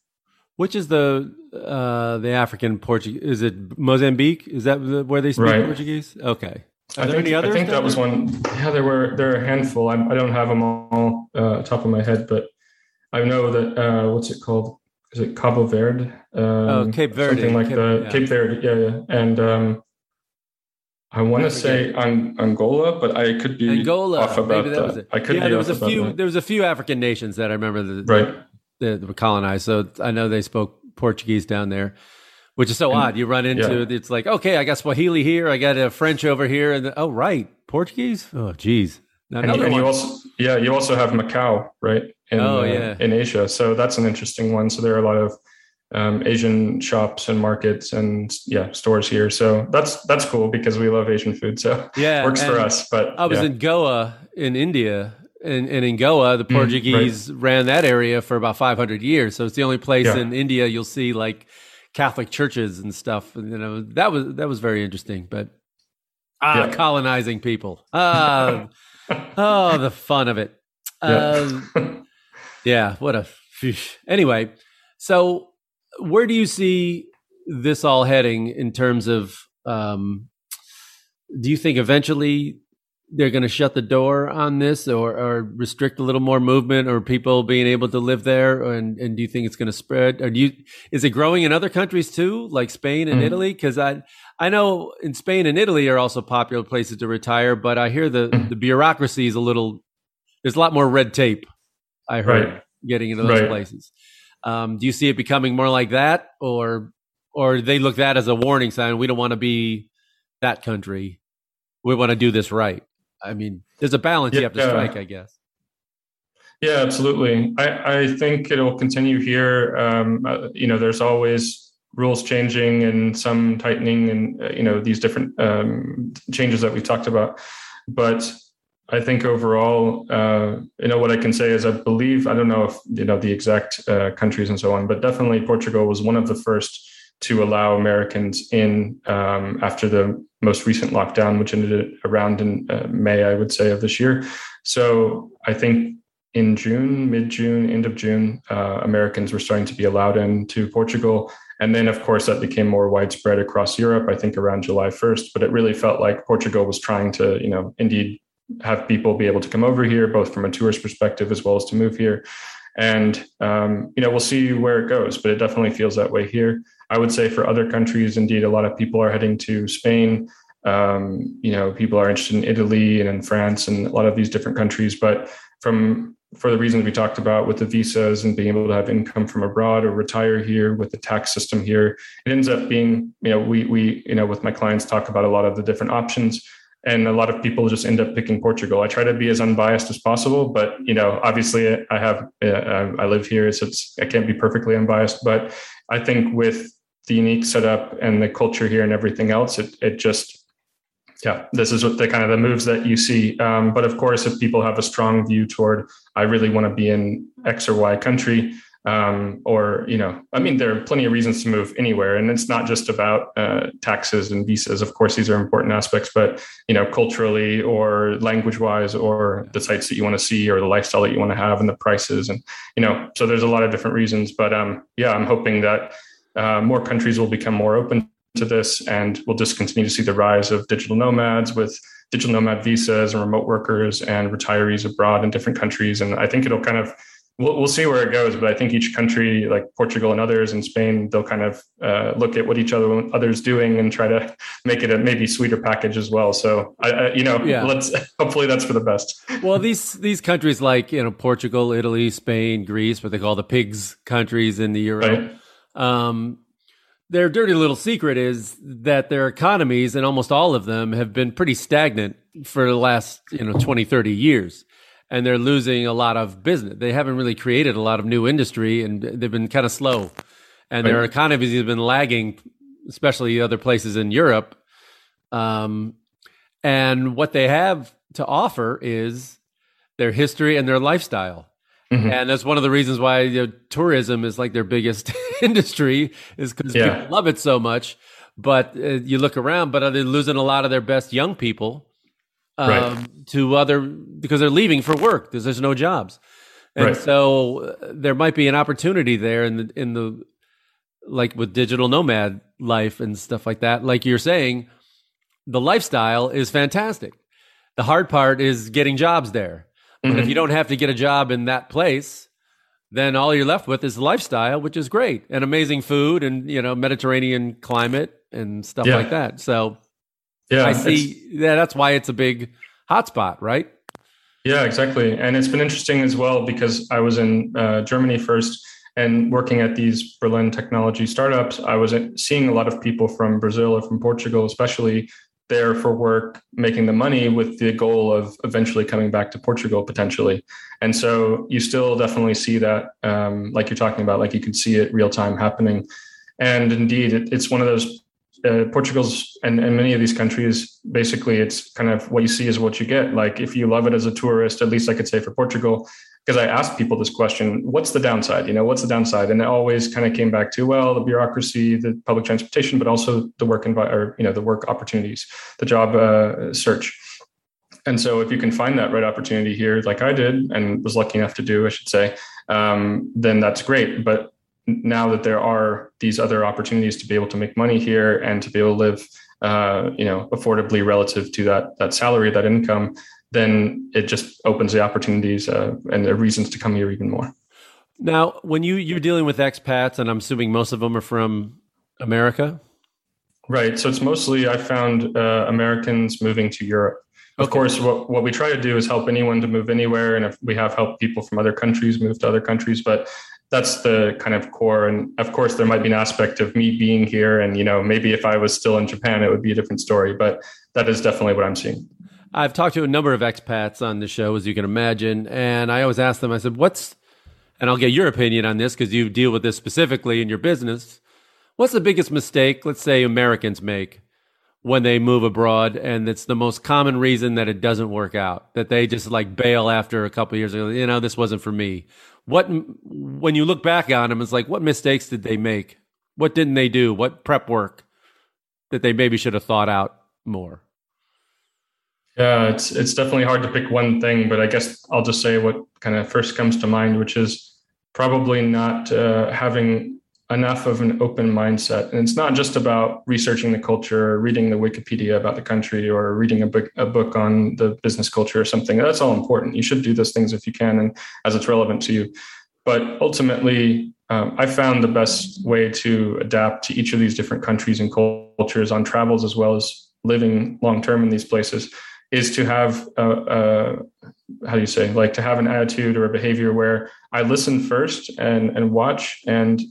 Which is the uh, the African Portuguese? Is it Mozambique? Is that where they speak Right. Portuguese? Okay. Are I there think, any others? I think that was one. Yeah, there were there are a handful. I, I don't have them all uh, top of my head, but I know that uh, what's it called? Is it Cabo Verde? Um, Oh, Cape Verde. something like Cape- the yeah. Cape Verde. Yeah, yeah. And um, I want to say Ang- Angola, but I could be Angola. off about Maybe that, was it. I could yeah, be there was a about few. that. There was a few African nations that I remember that, Right. that were colonized. So I know they spoke Portuguese down there, which is so odd. You run into yeah. it's like okay, I got Swahili here, I got a French over here, and oh right, Portuguese. Oh geez, And, another and you also, yeah, you also have Macau, right? In, Oh, uh, yeah. in Asia. So that's an interesting one. So there are a lot of um, Asian shops and markets and yeah, stores here. So that's that's cool because we love Asian food. So Yeah, works for us. But I was yeah. in Goa in India. And, and in Goa, the Mm, Portuguese ran that area for about 500 years. So it's the only place Yeah. in India you'll see like Catholic churches and stuff. You know, that was that was very interesting. But ah, Yeah. colonizing people. Ah, oh, the fun of it. Um, yeah, what a. phew. Anyway, so where do you see this all heading in terms of? Um, do you think eventually they're going to shut the door on this, or, or restrict a little more movement, or people being able to live there? And, and do you think it's going to spread? Or do you? Is it growing in other countries too, like Spain and Mhm. Italy? Because I I know in Spain and Italy are also popular places to retire, but I hear the Mhm. the bureaucracy is a little. There's a lot more red tape. I heard Right. getting into those Right. places. Um, do you see it becoming more like that, or or they look that as a warning sign? We don't want to be that country. We want to do this right. I mean, there's a balance you have to strike, I guess. Yeah, absolutely. I, I think it'll continue here. Um, uh, you know, there's always rules changing and some tightening, and uh, you know these different um, changes that we've talked about. But I think overall, uh, you know, what I can say is I believe I don't know if you know the exact uh, countries and so on, but definitely Portugal was one of the first to allow Americans in um, after the most recent lockdown, which ended around in uh, May, I would say, of this year. So I think in June, mid June, end of June, uh, Americans were starting to be allowed into Portugal. And then, of course, that became more widespread across Europe, I think around July 1st. But it really felt like Portugal was trying to, you know, indeed have people be able to come over here, both from a tourist perspective as well as to move here. And, um, you know, we'll see where it goes, but it definitely feels that way here. I would say for other countries, indeed, a lot of people are heading to Spain. Um, you know, people are interested in Italy and in France and a lot of these different countries. But from for the reasons we talked about with the visas and being able to have income from abroad or retire here with the tax system here, it ends up being, you know, we we, you know, with my clients talk about a lot of the different options. And a lot of people just end up picking Portugal. I try to be as unbiased as possible, but you know, obviously, I have uh, I live here, so it's I can't be perfectly unbiased. But I think with the unique setup and the culture here and everything else, it it just yeah, this is what the kind of the moves that you see. Um, but of course, if people have a strong view toward I really want to be in X or Y country, um, or you know, I mean, there are plenty of reasons to move anywhere, and it's not just about uh, taxes and visas. Of course, these are important aspects, but you know, culturally or language-wise, or the sights that you want to see, or the lifestyle that you want to have, and the prices, and you know, so there's a lot of different reasons. But um, yeah, I'm hoping that uh, more countries will become more open to this, and we'll just continue to see the rise of digital nomads with digital nomad visas and remote workers and retirees abroad in different countries. And I think it'll kind of we'll, we'll see where it goes. But I think each country, like Portugal and others, and Spain, they'll kind of uh, look at what each other others doing and try to make it a maybe sweeter package as well. So I, I you know, Yeah. let's hopefully that's for the best. well, these these countries like you know Portugal, Italy, Spain, Greece, what they call the pigs countries in the euro. Right. Um, their dirty little secret is that their economies, and almost all of them, have been pretty stagnant for the last you know 20, 30 years. And they're losing a lot of business. They haven't really created a lot of new industry, and they've been kind of slow. And their economies have been lagging, especially other places in Europe. Um, and what they have to offer is their history and their lifestyle. Mhm. And that's one of the reasons why you know, tourism is like their biggest industry is because Yeah. people love it so much. But uh, you look around, but they're losing a lot of their best young people um, Right. to other because they're leaving for work because there's no jobs, and Right. so uh, there might be an opportunity there in the in the like with digital nomad life and stuff like that. Like you're saying, the lifestyle is fantastic. The hard part is getting jobs there. But if you don't have to get a job in that place, then all you're left with is lifestyle, which is great and amazing food and you know Mediterranean climate and stuff Yeah. like that. So Yeah, I see. Yeah, that's why it's a big hotspot, right? Yeah, exactly. And it's been interesting as well because I was in uh, Germany first and working at these Berlin technology startups. I was seeing a lot of people from Brazil or from Portugal, especially there for work, making the money with the goal of eventually coming back to Portugal potentially. And so you still definitely see that, um, like you're talking about, like you can see it real time happening. And indeed, it, it's one of those uh, Portugal's and, and many of these countries, basically, it's kind of what you see is what you get. Like if you love it as a tourist, at least I could say for Portugal, because I asked people this question: What's the downside? You know, what's the downside? And it always kind of came back to well, the bureaucracy, the public transportation, but also the work environment, or you know the work opportunities, the job uh, search. And so, if you can find that right opportunity here, like I did and was lucky enough to do, I should say, um, then that's great. But now that there are these other opportunities to be able to make money here and to be able to live, uh, you know, affordably relative to that that salary, that income, then it just opens the opportunities uh, and the reasons to come here even more. Now, when you you're dealing with expats, and I'm assuming most of them are from America. Right. So it's mostly I found uh, Americans moving to Europe. Of Okay. course, what, what we try to do is help anyone to move anywhere, and if we have helped people from other countries move to other countries, but that's the kind of core. And of course, there might be an aspect of me being here, and you know, maybe if I was still in Japan, it would be a different story. But that is definitely what I'm seeing. I've talked to a number of expats on the show, as you can imagine, and I always ask them. I said, "What's," and I'll get your opinion on this because you deal with this specifically in your business. What's the biggest mistake, let's say, Americans make when they move abroad, and it's the most common reason that it doesn't work out, that they just like bail after a couple years. Ago, you know, this wasn't for me. What when you look back on them, it's like, what mistakes did they make? What didn't they do? What prep work that they maybe should have thought out more? Yeah, it's it's definitely hard to pick one thing, but I guess I'll just say what kind of first comes to mind, which is probably not uh, having enough of an open mindset. And it's not just about researching the culture, or reading the Wikipedia about the country, or reading a book a book on the business culture or something. That's all important. You should do those things if you can, and as it's relevant to you. But ultimately, um, I found the best way to adapt to each of these different countries and cultures on travels as well as living long term in these places is to have a, a, how do you say like to have an attitude or a behavior where I listen first and and watch and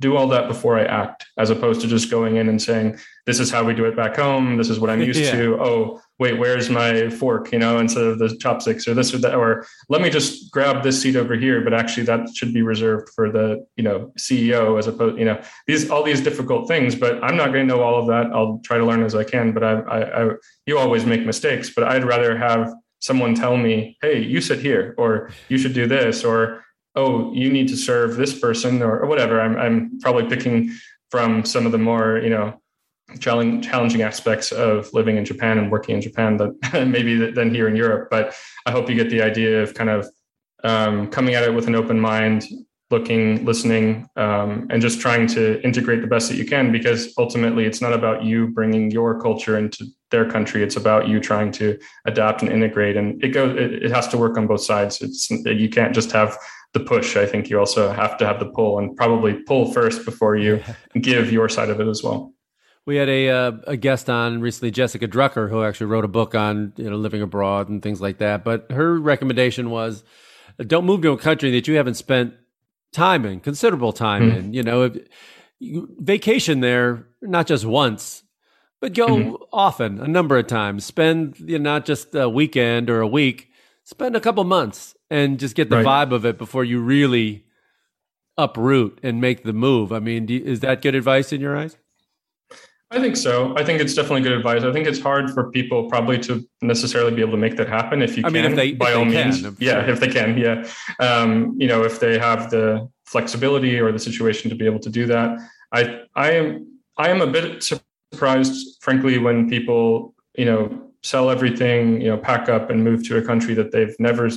do all that before I act, as opposed to just going in and saying, "This is how we do it back home. This is what I'm used Yeah. to." Oh, wait, where's my fork? You know, instead of the chopsticks or this or that, or let me just grab this seat over here. But actually, that should be reserved for the you know CEO, as opposed you know these all these difficult things. But I'm not going to know all of that. I'll try to learn as I can. But I, I, I you always make mistakes. But I'd rather have someone tell me, "Hey, you sit here," or "You should do this," or oh, you need to serve this person or, or whatever. I'm, I'm probably picking from some of the more, you know, challenging aspects of living in Japan and working in Japan that maybe than here in Europe. But I hope you get the idea of kind of um, coming at it with an open mind, looking, listening, um, and just trying to integrate the best that you can. Because ultimately, it's not about you bringing your culture into their country. It's about you trying to adapt and integrate. And it goes. It, it has to work on both sides. It's you can't just have the push. I think you also have to have the pull, and probably pull first before you give your side of it as well. We had a uh, a guest on recently, Jessica Drucker, who actually wrote a book on you know living abroad and things like that. But her recommendation was, don't move to a country that you haven't spent time in, considerable time Mhm. in. You know, if you vacation there not just once, but go Mhm. often, a number of times. Spend you know, not just a weekend or a week. spend a couple months and just get the Right. vibe of it before you really uproot and make the move. I mean, do is that good advice in your eyes? I think so. I think it's definitely good advice. I think it's hard for people probably to necessarily be able to make that happen. If you I can, mean, if they- by if all they can, means, of yeah, course. if they can, yeah. Um, you know, if they have the flexibility or the situation to be able to do that, I, I am, I am a bit surprised, frankly, when people, you know, sell everything, you know, pack up and move to a country that they've never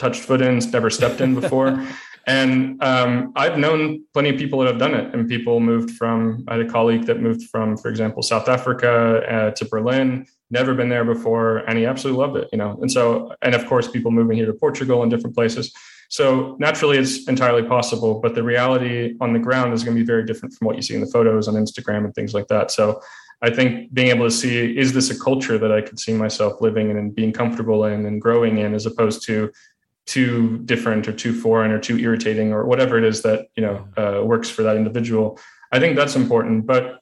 touched foot in, never stepped in before. And um, I've known plenty of people that have done it, and people moved from. I had a colleague that moved from, for example, South Africa uh, to Berlin, never been there before, and he absolutely loved it. You know, and so, and of course, people moving here to Portugal and different places. So naturally, it's entirely possible, but the reality on the ground is going to be very different from what you see in the photos on Instagram and things like that. So I think being able to see is this a culture that I could see myself living in and being comfortable in and growing in, as opposed to too different or too foreign or too irritating or whatever it is that you know uh, works for that individual. I think that's important. But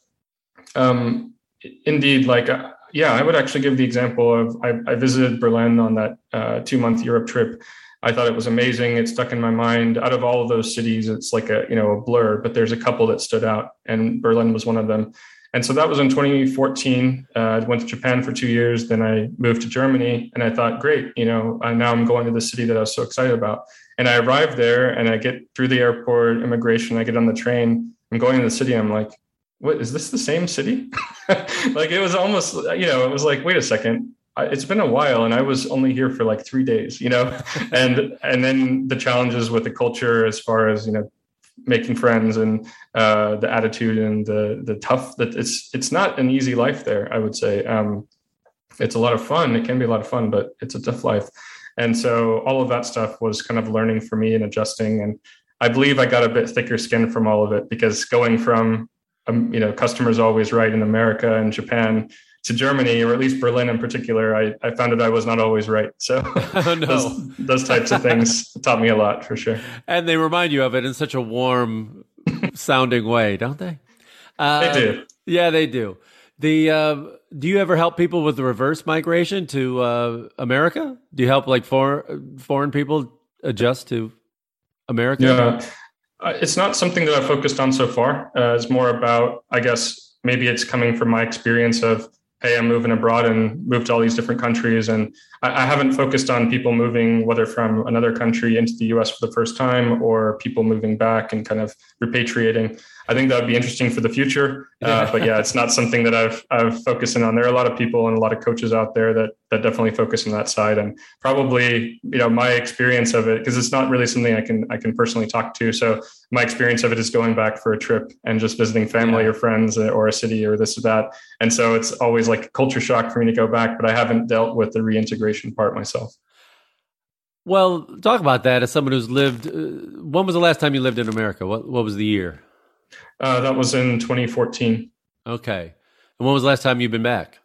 um, indeed, like uh, yeah, I would actually give the example of I, I visited Berlin on that uh, two month Europe trip. I thought it was amazing. It stuck in my mind. Out of all of those cities, it's like a you know a blur, but there's a couple that stood out, and Berlin was one of them. And so that was in 2014. Uh, I went to Japan for two years. Then I moved to Germany, and I thought, great, you know, uh, now I'm going to the city that I was so excited about. And I arrived there, and I get through the airport, immigration. I get on the train. I'm going to the city. I'm like, what is this the same city? like it was almost, you know, it was like, wait a second. It's been a while, and I was only here for like three days, you know, and and then the challenges with the culture, as far as you know, making friends and uh, the attitude and the the tough that it's it's not an easy life there. I would say um, it's a lot of fun. It can be a lot of fun, but it's a tough life. And so all of that stuff was kind of learning for me and adjusting. And I believe I got a bit thicker skin from all of it because going from um, you know customers always right in America and Japan to Germany or at least Berlin in particular, I, I found that I was not always right. So Oh, no. those, those types of things taught me a lot for sure. And they remind you of it in such a warm sounding way, don't they? Uh, They do. Yeah, they do. The uh, do you ever help people with the reverse migration to uh, America? Do you help like foreign foreign people adjust to America? Yeah, Uh, it's not something that I've focused on so far. Uh, it's more about, I guess, maybe it's coming from my experience of, hey, I'm moving abroad and moved to all these different countries, and I, I haven't focused on people moving whether from another country into the U.S. for the first time or people moving back and kind of repatriating. I think that would be interesting for the future. Uh, but yeah, it's not something that I've I've focused in on. There are a lot of people and a lot of coaches out there that that definitely focus on that side, and probably you know my experience of it because it's not really something I can I can personally talk to. So my experience of it is going back for a trip and just visiting family Yeah. or friends or a city or this or that, and so it's always like a culture shock for me to go back. But I haven't dealt with the reintegration part myself. Well, talk about that as someone who's lived. Uh, when was the last time you lived in America? What What was the year? Uh, that was in 2014. Okay. And when was the last time you've been back?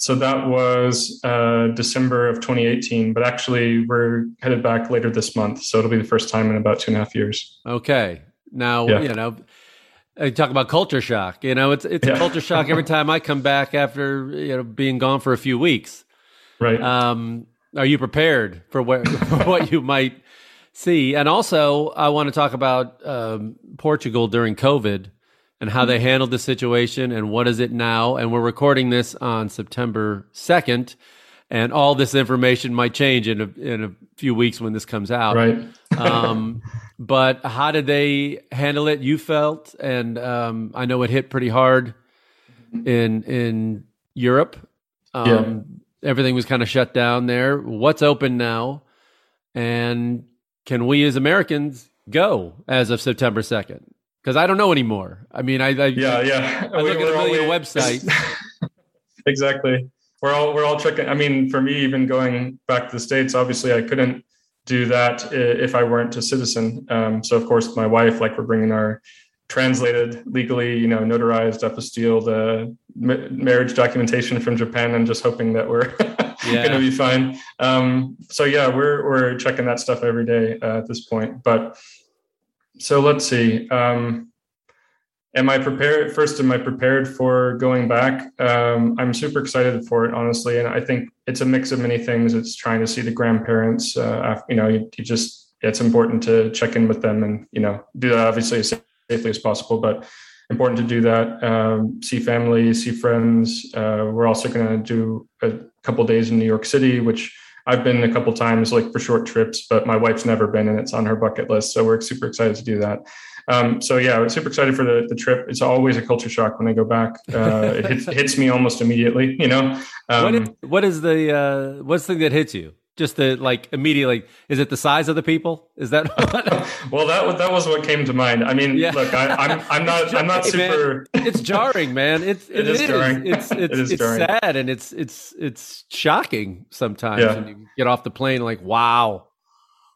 So that was uh, December of 2018, but actually we're headed back later this month. So it'll be the first time in about two and a half years. Okay. Now, Yeah. you know, I talk about culture shock. You know, it's it's a culture shock every time I come back after you know being gone for a few weeks. Right. Um, are you prepared for what for what you might see? And also, I want to talk about um, Portugal during COVID and how they handled the situation and what is it now. And we're recording this on September second, and all this information might change in a in a few weeks when this comes out. right. um, but how did they handle it? You felt, and um, I know it hit pretty hard in in Europe. Um, Everything was kind of shut down there. What's open now? And can we as Americans go as of September second? Because I don't know anymore. I mean, I, I yeah. Yeah. I look at a million always- websites. exactly. We're all, we're all checking. I mean, for me, even going back to the States, obviously I couldn't do that if I weren't a citizen. Um, so of course my wife, like we're bringing our translated legally, you know, notarized apostille, the ma- marriage documentation from Japan and just hoping that we're Yeah. going to be fine. Um, so yeah, we're, we're checking that stuff every day uh, at this point, but so let's see. Um, am I prepared? First, am I prepared for going back? Um, I'm super excited for it, honestly, and I think it's a mix of many things. It's trying to see the grandparents. Uh, after, you know, you, you, just it's important to check in with them, and you know, do that obviously as safely as possible, but important to do that. Um, see family, see friends. Uh, we're also going to do a couple days in New York City, which I've been a couple times, like for short trips, but my wife's never been, and it's on her bucket list. So we're super excited to do that. Um, so yeah, I'm super excited for the, the trip. It's always a culture shock when I go back. Uh, it hits, hits, me almost immediately. You know, um, what, is, what is the uh, what's the thing that hits you? Just the like immediately. Is it the size of the people? Is that? well, that was that was what came to mind. I mean, yeah. look, I, am I'm, I'm not I'm not super. It's jarring, man. It's it, it is, is jarring. It's it's, it is it's jarring. sad and it's it's it's shocking sometimes yeah. when you get off the plane like wow.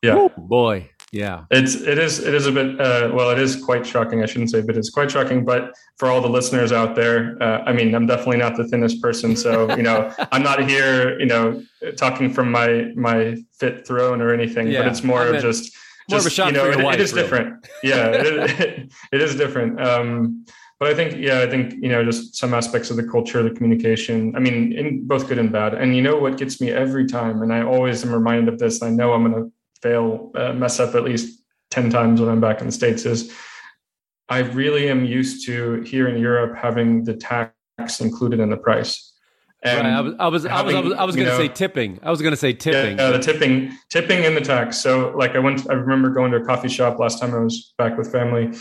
Yeah, oh, boy. Yeah, it's it is it is a bit uh, well, it is quite shocking. I shouldn't say, but it's quite shocking. But for all the listeners out there, uh, I mean, I'm definitely not the thinnest person, so you know, I'm not here, you know, talking from my my fit throne or anything. Yeah, but it's more of just more just, of a shot you know, it, wife, it is really. different. Yeah, it, it is different. Um, but I think, yeah, I think you know, just some aspects of the culture, the communication. I mean, in both good and bad. And you know what gets me every time, and I always am reminded of this. I know I'm going to fail, uh, mess up at least 10 times when I'm back in the States is I really am used to here in Europe having the tax included in the price. And right. I was, I was, having, I was, I was, going to say tipping. I was going to say tipping. Yeah, the tipping, tipping in the tax. So like I went, I remember going to a coffee shop last time I was back with family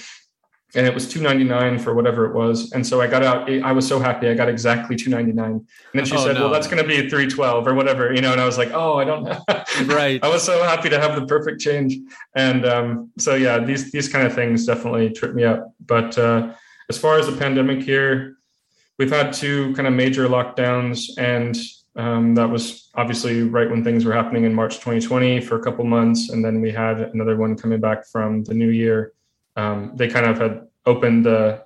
and it was 299 for whatever it was. And so i got out i was so happy i got exactly 299 and then she oh, said no. well that's going to be 312 or whatever you know and i was like oh i don't know. Right. I was so happy to have the perfect change. And um, so yeah these these kind of things definitely trip me up. But uh, as far as the pandemic here we've had two kind of major lockdowns. And um, that was obviously right when things were happening in march 2020 for a couple months. And then we had another one coming back from the new year um, they kind of had opened the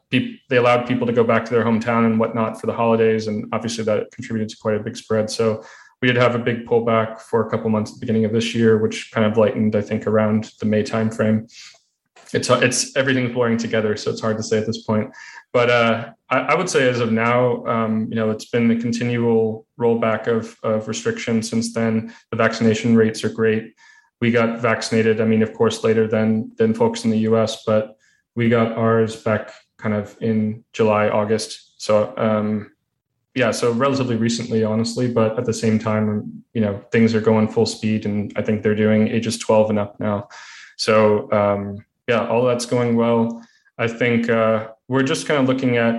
they allowed people to go back to their hometown and whatnot for the holidays and obviously that contributed to quite a big spread. So we did have a big pullback for a couple months at the beginning of this year which kind of lightened i think around the may timeframe. It's it's everything's blurring together so it's hard to say at this point. But uh, I, I, would say as of now um, you know it's been the continual rollback of, of restrictions since then. The vaccination rates are great we got vaccinated. I mean, of course, later than than folks in the U.S., but we got ours back kind of in July, August. So um, yeah, so relatively recently, honestly. But at the same time, you know, things are going full speed, and I think they're doing ages 12 and up now. So um, yeah, all that's going well. I think uh, we're just kind of looking at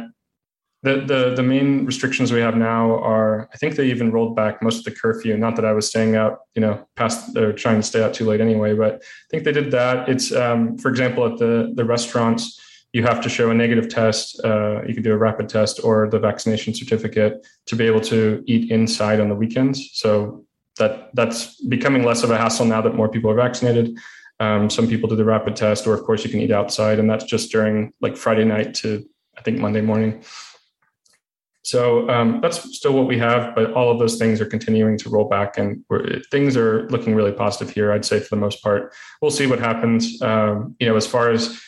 the, the the main restrictions we have now are I think they even rolled back most of the curfew. Not that I was staying out, you know, past or trying to stay out too late anyway, but I think they did that. It's um, for example at the the restaurants you have to show a negative test. Uh, you can do a rapid test or the vaccination certificate to be able to eat inside on the weekends. So that that's becoming less of a hassle now that more people are vaccinated. Um, some people do the rapid test, or of course you can eat outside, and that's just during like Friday night to I think Monday morning. So um, that's still what we have, but all of those things are continuing to roll back, and things are looking really positive here. I'd say for the most part, we'll see what happens. Um, you know, as far as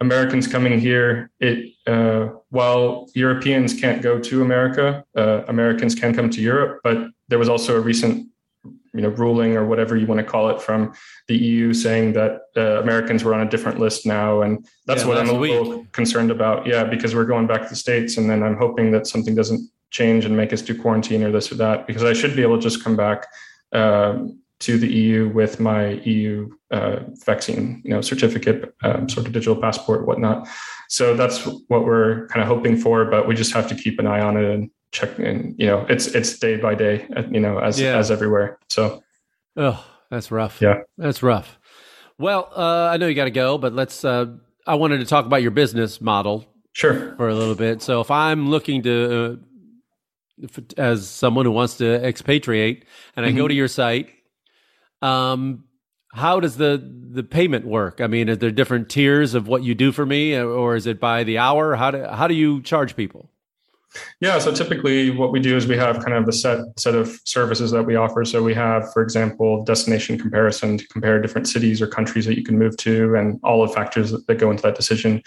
Americans coming here, it uh, while Europeans can't go to America, uh, Americans can come to Europe. But there was also a recent you know ruling or whatever you want to call it from the EU saying that uh, Americans were on a different list now, and that's yeah, what I'm a little concerned about. Yeah, because we're going back to the states, and then I'm hoping that something doesn't change and make us do quarantine or this or that, because I should be able to just come back. Um, to the EU with my EU uh, vaccine, you know, certificate, um, sort of digital passport, whatnot. So that's what we're kind of hoping for, but we just have to keep an eye on it and check and you know it's it's day by day you know as yeah. as everywhere. So oh that's rough. Yeah. That's rough. Well uh, i know you got to go but let's uh, i wanted to talk about your business model sure. for a little bit. So if i'm looking to uh, if, as someone who wants to expatriate and i mm-hmm. go to your site um how does the the payment work? I mean is there different tiers of what you do for me or is it by the hour? How do how do you charge people yeah, so typically what we do is we have kind of a set set of services that we offer. So we have, for example, destination comparison to compare different cities or countries that you can move to and all the factors that go into that decision.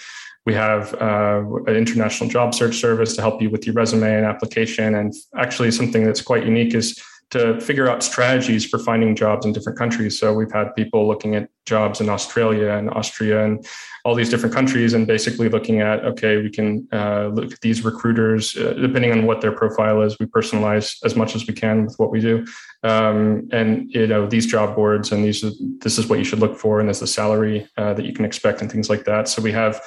We have uh, an international job search service to help you with your resume and application. And actually, something that's quite unique is to figure out strategies for finding jobs in different countries. So we've had people looking at jobs in Australia and Austria and all these different countries, and basically looking at okay, we can uh, look at these recruiters uh, depending on what their profile is. We personalize as much as we can with what we do, um, and you know these job boards and these this is what you should look for, and there's the salary uh, that you can expect and things like that. So we have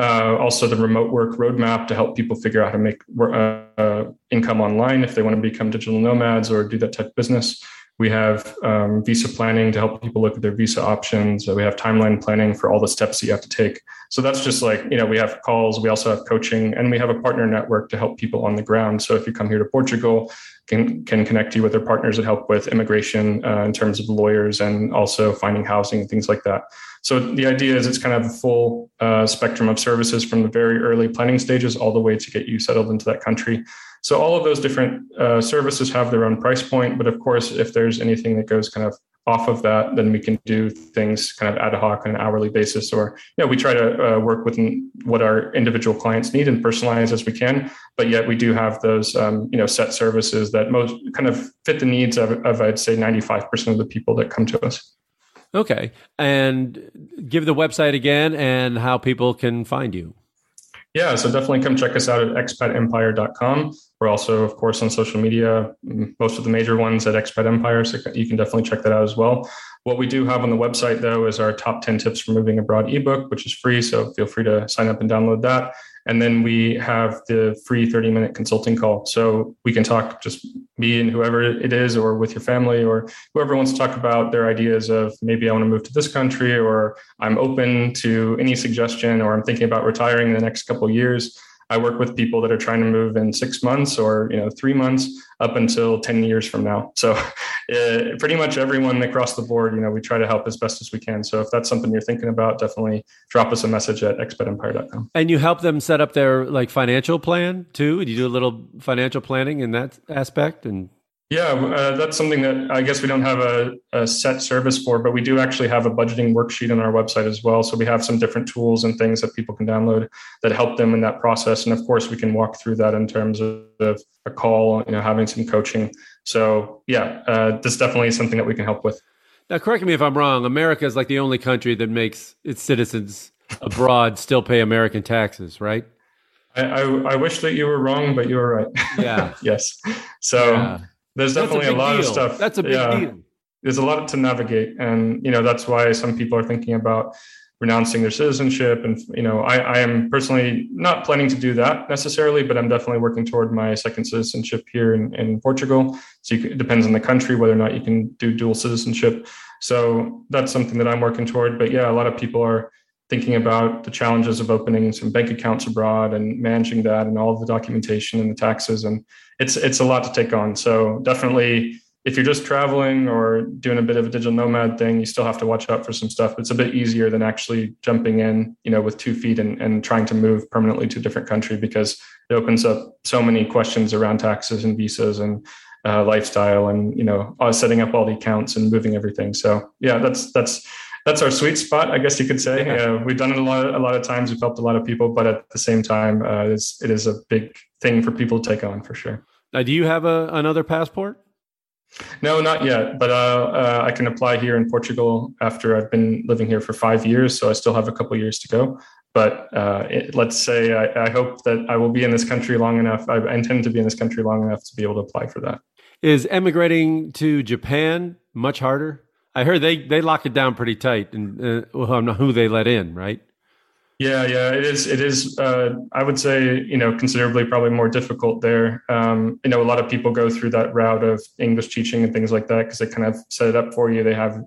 uh, also, the remote work roadmap to help people figure out how to make uh, uh, income online if they want to become digital nomads or do that type of business. We have um, visa planning to help people look at their visa options. we have timeline planning for all the steps that you have to take. So that's just like, you know, we have calls, we also have coaching, and we have a partner network to help people on the ground. So if you come here to Portugal, can, can connect you with their partners that help with immigration uh, in terms of lawyers and also finding housing and things like that. So the idea is it's kind of a full uh, spectrum of services from the very early planning stages all the way to get you settled into that country. So all of those different uh, services have their own price point, but of course, if there's anything that goes kind of off of that, then we can do things kind of ad hoc on an hourly basis, or you know, we try to uh, work within what our individual clients need and personalize as we can. But yet, we do have those um, you know set services that most kind of fit the needs of, of I'd say ninety five percent of the people that come to us. Okay. And give the website again and how people can find you. Yeah, so definitely come check us out at expatempire.com. We're also, of course, on social media, most of the major ones at Expat Empire. So you can definitely check that out as well. What we do have on the website, though, is our top 10 tips for moving abroad ebook, which is free. So feel free to sign up and download that. And then we have the free 30 minute consulting call. So we can talk just me and whoever it is, or with your family, or whoever wants to talk about their ideas of maybe I want to move to this country, or I'm open to any suggestion, or I'm thinking about retiring in the next couple years. I work with people that are trying to move in six months or you know three months up until 10 years from now. So uh, pretty much everyone across the board, you know, we try to help as best as we can. So if that's something you're thinking about, definitely drop us a message at expatempire.com. And you help them set up their like financial plan too? You do a little financial planning in that aspect and yeah, uh, that's something that I guess we don't have a, a, set service for, but we do actually have a budgeting worksheet on our website as well. So we have some different tools and things that people can download that help them in that process. And of course, we can walk through that in terms of, of a call, you know, having some coaching. So yeah, uh, this is definitely something that we can help with. Now, correct me if I'm wrong. America is like the only country that makes its citizens abroad still pay American taxes, right? I, I, I wish that you were wrong, but you were right. Yeah. yes. So. Yeah there's definitely a, a, lot deal. of stuff. That's a big yeah, deal. There's a lot to navigate, and you know that's why some people are thinking about renouncing their citizenship. And you know, I, I am personally not planning to do that necessarily, but I'm definitely working toward my second citizenship here in, in Portugal. So can, it depends on the country whether or not you can do dual citizenship. So that's something that I'm working toward. But yeah, a lot of people are thinking about the challenges of opening some bank accounts abroad and managing that and all of the documentation and the taxes and it's it's a lot to take on. So definitely if you're just traveling or doing a bit of a digital nomad thing you still have to watch out for some stuff. It's a bit easier than actually jumping in you know with two feet and, and trying to move permanently to a different country because it opens up so many questions around taxes and visas and uh, lifestyle and you know setting up all the accounts and moving everything. So yeah that's that's that's our sweet spot, I guess you could say. Yeah. Uh, we've done it a lot, a lot of times. We've helped a lot of people, but at the same time, uh, it's, it is a big thing for people to take on for sure. Now, do you have a, another passport? No, not yet, but uh, uh, I can apply here in Portugal after I've been living here for five years. So I still have a couple years to go. But uh, it, let's say I, I, hope that I will be in this country long enough. I intend to be in this country long enough to be able to apply for that. Is emigrating to Japan much harder? I heard they they lock it down pretty tight, and uh, well, who they let in, right? Yeah, yeah, it is. It is. Uh, I would say, you know, considerably probably more difficult there. Um, you know, a lot of people go through that route of English teaching and things like that because they kind of set it up for you. They have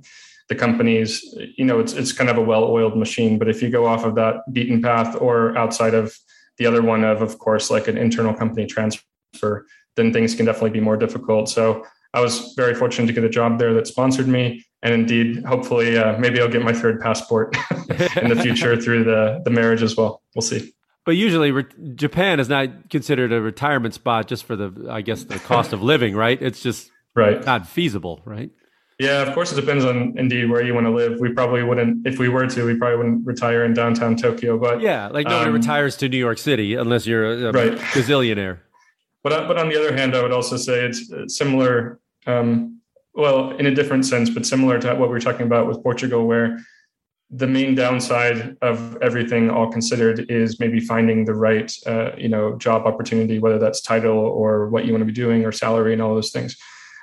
the companies. You know, it's it's kind of a well-oiled machine. But if you go off of that beaten path or outside of the other one of, of course, like an internal company transfer, then things can definitely be more difficult. So I was very fortunate to get a job there that sponsored me, and indeed, hopefully, uh, maybe I'll get my third passport in the future through the the marriage as well. We'll see. But usually, re- Japan is not considered a retirement spot just for the, I guess, the cost of living, right? It's just right not feasible, right? Yeah, of course, it depends on indeed where you want to live. We probably wouldn't, if we were to, we probably wouldn't retire in downtown Tokyo. But yeah, like nobody um, retires to New York City unless you're a, a right. gazillionaire. But but on the other hand, I would also say it's similar. Um, well, in a different sense, but similar to what we were talking about with Portugal, where the main downside of everything all considered is maybe finding the right uh, you know job opportunity whether that's title or what you want to be doing or salary and all those things.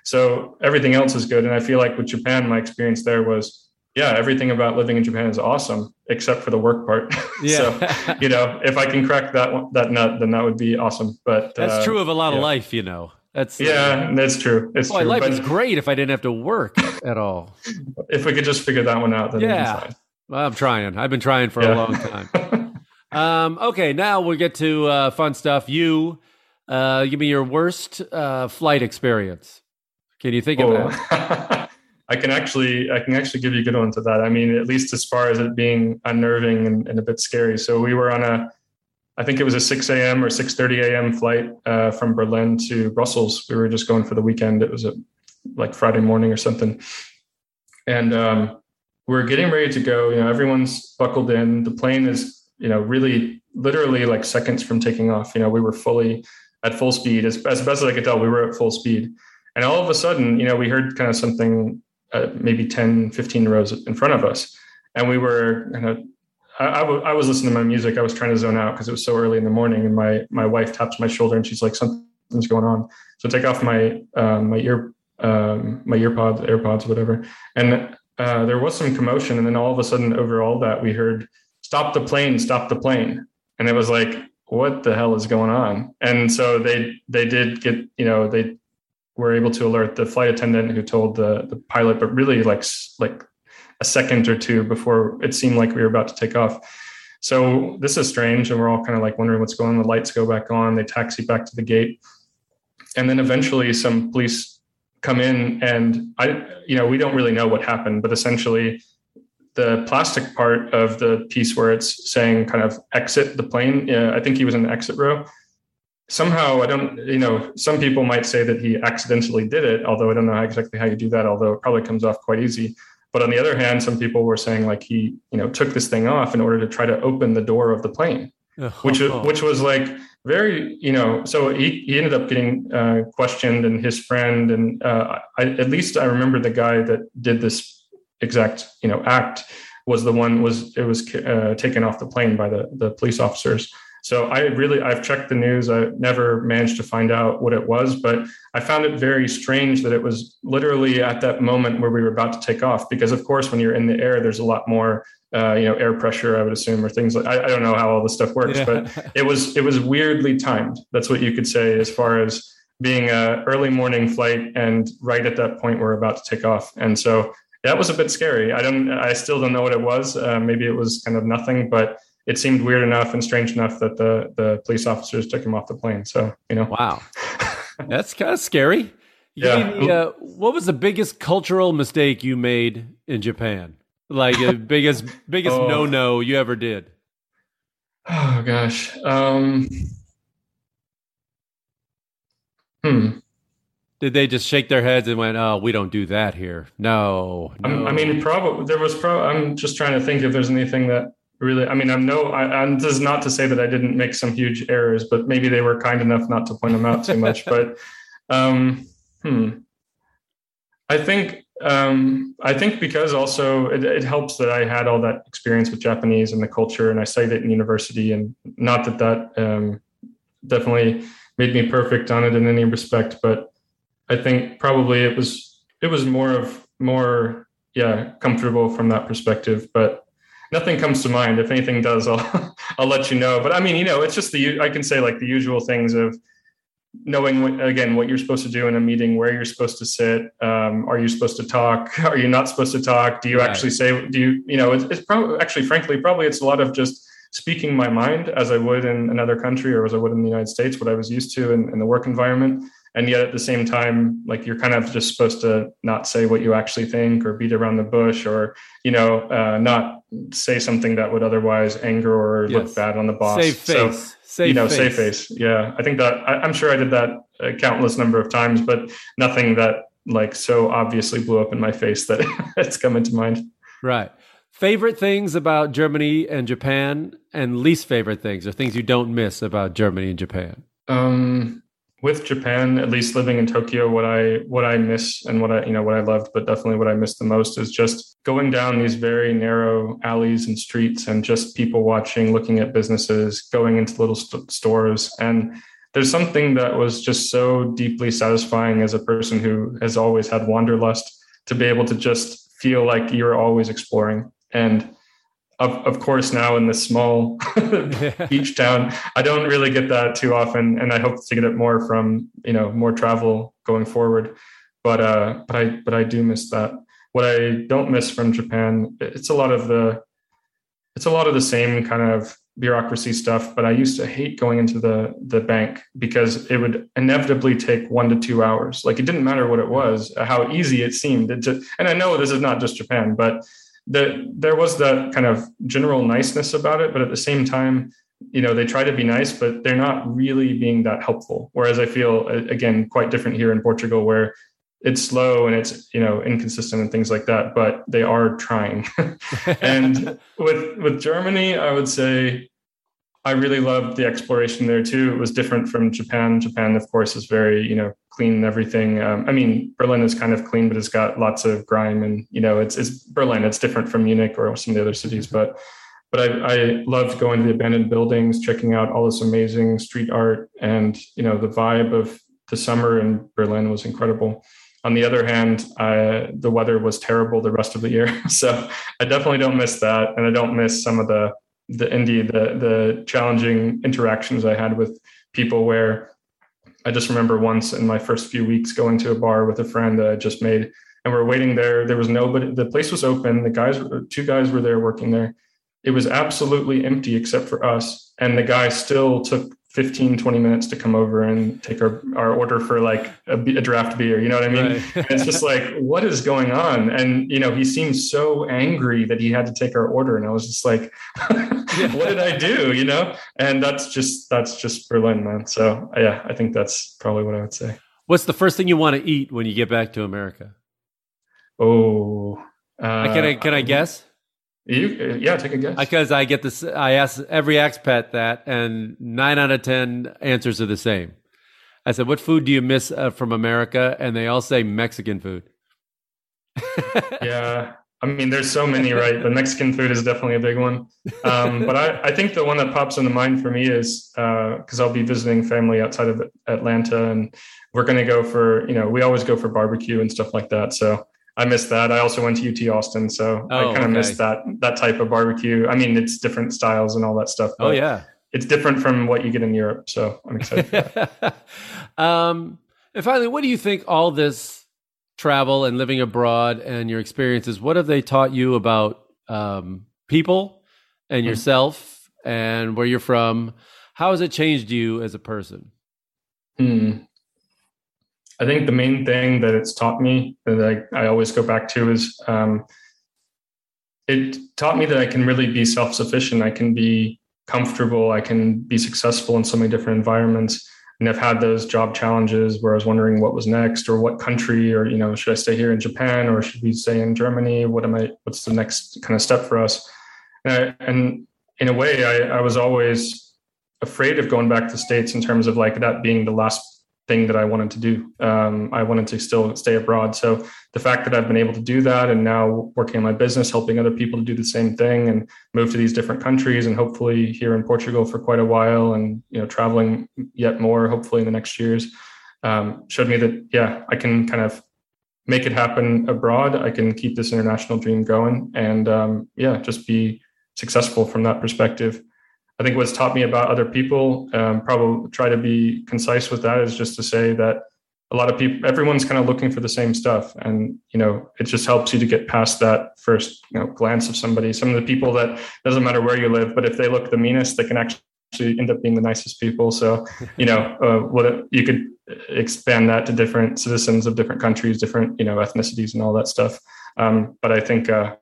So everything else is good. And i feel like with japan my experience there was yeah everything about living in japan is awesome except for the work part. Yeah. so you know if i can crack that that nut then that would be awesome. But that's uh, true of a lot yeah. of life you know that's yeah, uh, that's true. It's boy, true. Life is great if I didn't have to work at all. if we could just figure that one out, then yeah. Well, I'm trying. I've been trying for yeah. a long time. um, okay, now we'll get to uh, fun stuff. You uh, give me your worst uh, flight experience. Can you think oh. of that? I can actually, I can actually give you a good one to that. I mean, at least as far as it being unnerving and, and a bit scary. So we were on a, I think it was a 6 a.m. or 6:30 a.m. flight uh, from Berlin to Brussels. We were just going for the weekend. It was a like Friday morning or something, and um, we're getting ready to go. You know, everyone's buckled in. The plane is, you know, really literally like seconds from taking off. You know, we were fully at full speed. As, as best as I could tell, we were at full speed. And all of a sudden, you know, we heard kind of something uh, maybe 10, 15 rows in front of us. And we were kind of, I, was listening to my music. I was trying to zone out because it was so early in the morning. And my, my wife taps my shoulder and she's like, something's going on. So I take off my, um, my ear, um, my earpods, AirPods, whatever. And uh, there was some commotion, and then all of a sudden, over all that, we heard "Stop the plane! Stop the plane!" And it was like, "What the hell is going on?" And so they they did get you know they were able to alert the flight attendant who told the the pilot, but really like like a second or two before it seemed like we were about to take off. So this is strange, and we're all kind of like wondering what's going on. The lights go back on. They taxi back to the gate, and then eventually some police come in and I, you know, we don't really know what happened, but essentially the plastic part of the piece where it's saying kind of exit the plane, uh, I think he was in the exit row. Somehow, I don't, you know, some people might say that he accidentally did it, although I don't know exactly how you do that, although it probably comes off quite easy. But on the other hand, some people were saying like he, you know, took this thing off in order to try to open the door of the plane, which which was like very you know so he, he ended up getting uh, questioned and his friend and uh, I, at least i remember the guy that did this exact you know act was the one was it was uh, taken off the plane by the the police officers so i really i've checked the news. I never managed to find out what it was but i found it very strange that it was literally at that moment where we were about to take off because of course when you're in the air there's a lot more uh, you know air pressure i would assume or things like I, I don't know how all this stuff works yeah. but it was it was weirdly timed. That's what you could say as far as being a early morning flight and right at that point we're about to take off. And so that was a bit scary. I don't i still don't know what it was. Uh, maybe it was kind of nothing but it seemed weird enough and strange enough that the the police officers took him off the plane so you know wow that's kind of scary yeah. Me, uh, what was the biggest cultural mistake you made in japan like the biggest biggest oh. no no you ever did? Oh gosh. Um, hmm. Did they just shake their heads and went, "Oh, we don't do that here"? No. no. I mean, probably there was. Pro- I'm just trying to think if there's anything that really. I mean, I'm no. I, this is not to say that I didn't make some huge errors, but maybe they were kind enough not to point them out too much. but, um, hmm. I think um, I think because also it, it, helps that I had all that experience with Japanese and the culture, and I studied it in university, and not that that um, definitely made me perfect on it in any respect, but I think probably it was it was more of more yeah comfortable from that perspective, but nothing comes to mind. If anything does, I'll I'll let you know. But I mean, you know, it's just the I can say like the usual things of knowing what, again what you're supposed to do in a meeting where you're supposed to sit um, are you supposed to talk are you not supposed to talk do you right. actually say do you you know it's, it's probably actually frankly probably it's a lot of just speaking my mind as i would in another country or as i would in the united states what i was used to in, in the work environment and yet at the same time like you're kind of just supposed to not say what you actually think or beat around the bush or you know uh, not say something that would otherwise anger or yes. look bad on the boss Save face. so Safe you know, face. safe face. Yeah, I think that I, am sure I did that a countless number of times, but nothing that like so obviously blew up in my face that it's coming to mind. Right. Favorite things about Germany and Japan, and least favorite things, or things you don't miss about Germany and Japan. Um, with Japan, at least living in Tokyo, what I what I miss and what I you know what I loved, but definitely what I miss the most is just going down these very narrow alleys and streets and just people watching, looking at businesses, going into little st- stores, and there's something that was just so deeply satisfying as a person who has always had wanderlust to be able to just feel like you're always exploring. And of, of course now in this small beach town i don't really get that too often and i hope to get it more from you know more travel going forward. But uh but i but i do miss that. What i don't miss from japan it's a lot of the it's a lot of the same kind of bureaucracy stuff but i used to hate going into the the bank because it would inevitably take one to two hours. Like it didn't matter what it was how easy it seemed. It just, and i know this is not just japan but the, there was that kind of general niceness about it, but at the same time, you know, they try to be nice, but they're not really being that helpful. Whereas I feel again quite different here in Portugal, where it's slow and it's you know inconsistent and things like that, but they are trying. and with with Germany, I would say I really loved the exploration there too. It was different from Japan. Japan, of course, is very you know clean and everything. Um, I mean, Berlin is kind of clean, but it's got lots of grime, and you know, it's it's Berlin. It's different from Munich or some of the other cities, but but I, I loved going to the abandoned buildings, checking out all this amazing street art, and you know, the vibe of the summer in Berlin was incredible. On the other hand, I, the weather was terrible the rest of the year, so I definitely don't miss that, and I don't miss some of the the indie the the challenging interactions I had with people where I just remember once in my first few weeks going to a bar with a friend that I just made and we're waiting there. There was nobody the place was open. The guys two guys were there working there. It was absolutely empty except for us and the guy still took 15 20 minutes to come over and take our, our order for like a, a draft beer you know what i mean? Right. it's just like what is going on? And you know he seemed so angry that he had to take our order and i was just like what did i do you know? And that's just that's just berlin man. So yeah i think that's probably what i would say. What's the first thing you want to eat when you get back to america? Oh uh, can i can i guess you, yeah, take a guess. Because I get this, I ask every expat that, and nine out of ten answers are the same. I said, "What food do you miss uh, from America?" And they all say Mexican food. yeah, I mean, there's so many, right? The Mexican food is definitely a big one. Um, but I, I, think the one that pops into mind for me is because uh, I'll be visiting family outside of Atlanta, and we're going to go for, you know, we always go for barbecue and stuff like that. So I missed that. I also went to UT Austin, so oh, I kind of okay. missed that that type of barbecue. I mean, it's different styles and all that stuff. oh yeah, it's different from what you get in Europe. So I'm excited. um, and finally, what do you think all this travel and living abroad and your experiences? What have they taught you about um, people and mm-hmm. yourself and where you're from? How has it changed you as a person? Hmm. I think the main thing that it's taught me that I, I always go back to is um, it taught me that I can really be self sufficient. I can be comfortable. I can be successful in so many different environments. And I've had those job challenges where I was wondering what was next or what country or, you know, should I stay here in Japan or should we stay in Germany? What am I, what's the next kind of step for us? And, I, and in a way, I, I was always afraid of going back to the States in terms of like that being the last thing that I wanted to do. Um, I wanted to still stay abroad. So the fact that I've been able to do that and now working on my business, helping other people to do the same thing and move to these different countries and hopefully here in Portugal for quite a while and, you know, traveling yet more, hopefully in the next years, um, showed me that, yeah, I can kind of make it happen abroad. I can keep this international dream going and, um, yeah, just be successful from that perspective. I think what's taught me about other people, um, probably try to be concise with that, is just to say that a lot of people, everyone's kind of looking for the same stuff, and you know, it just helps you to get past that first you know glance of somebody. Some of the people that doesn't matter where you live, but if they look the meanest, they can actually end up being the nicest people. So, you know, uh, what you could expand that to different citizens of different countries, different you know ethnicities, and all that stuff. Um, but I think, uh,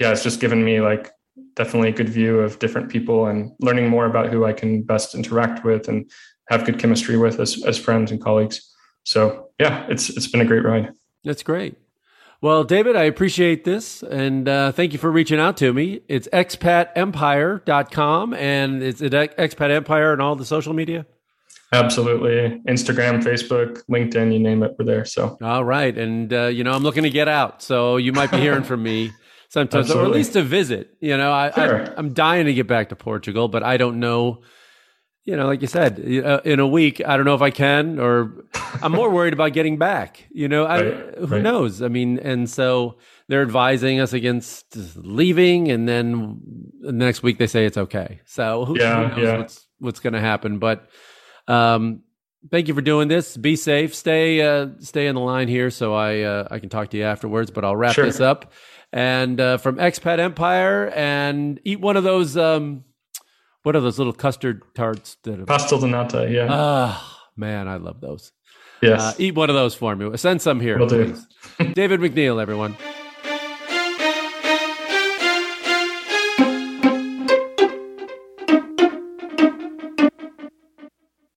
yeah, it's just given me like definitely a good view of different people and learning more about who I can best interact with and have good chemistry with as, as friends and colleagues. So yeah, it's it's been a great ride. That's great. Well, David, I appreciate this and uh, thank you for reaching out to me. It's expatempire.com and it's at Expat Empire and all the social media. Absolutely. Instagram, Facebook, LinkedIn, you name it, we're there. So, all right. And, uh, you know, I'm looking to get out. So you might be hearing from me sometimes, Absolutely. or at least a visit. You know, I, sure. I, I'm dying to get back to Portugal, but I don't know you know, like you said, uh, in a week, I don't know if I can, or I'm more worried about getting back. You know, I, right, who right. knows? I mean, and so they're advising us against leaving, and then the next week they say it's okay. So who, yeah, who knows yeah. what's what's going to happen? But um, thank you for doing this. Be safe. Stay uh, stay in the line here, so I uh, I can talk to you afterwards. But I'll wrap sure. this up. And uh, from Expat Empire, and eat one of those. Um, what are those little custard tarts? That are, Pastel de nata, yeah. Ah, man, I love those. Yes. Uh, eat one of those for me. Send some here, Will please. David McNeil, everyone.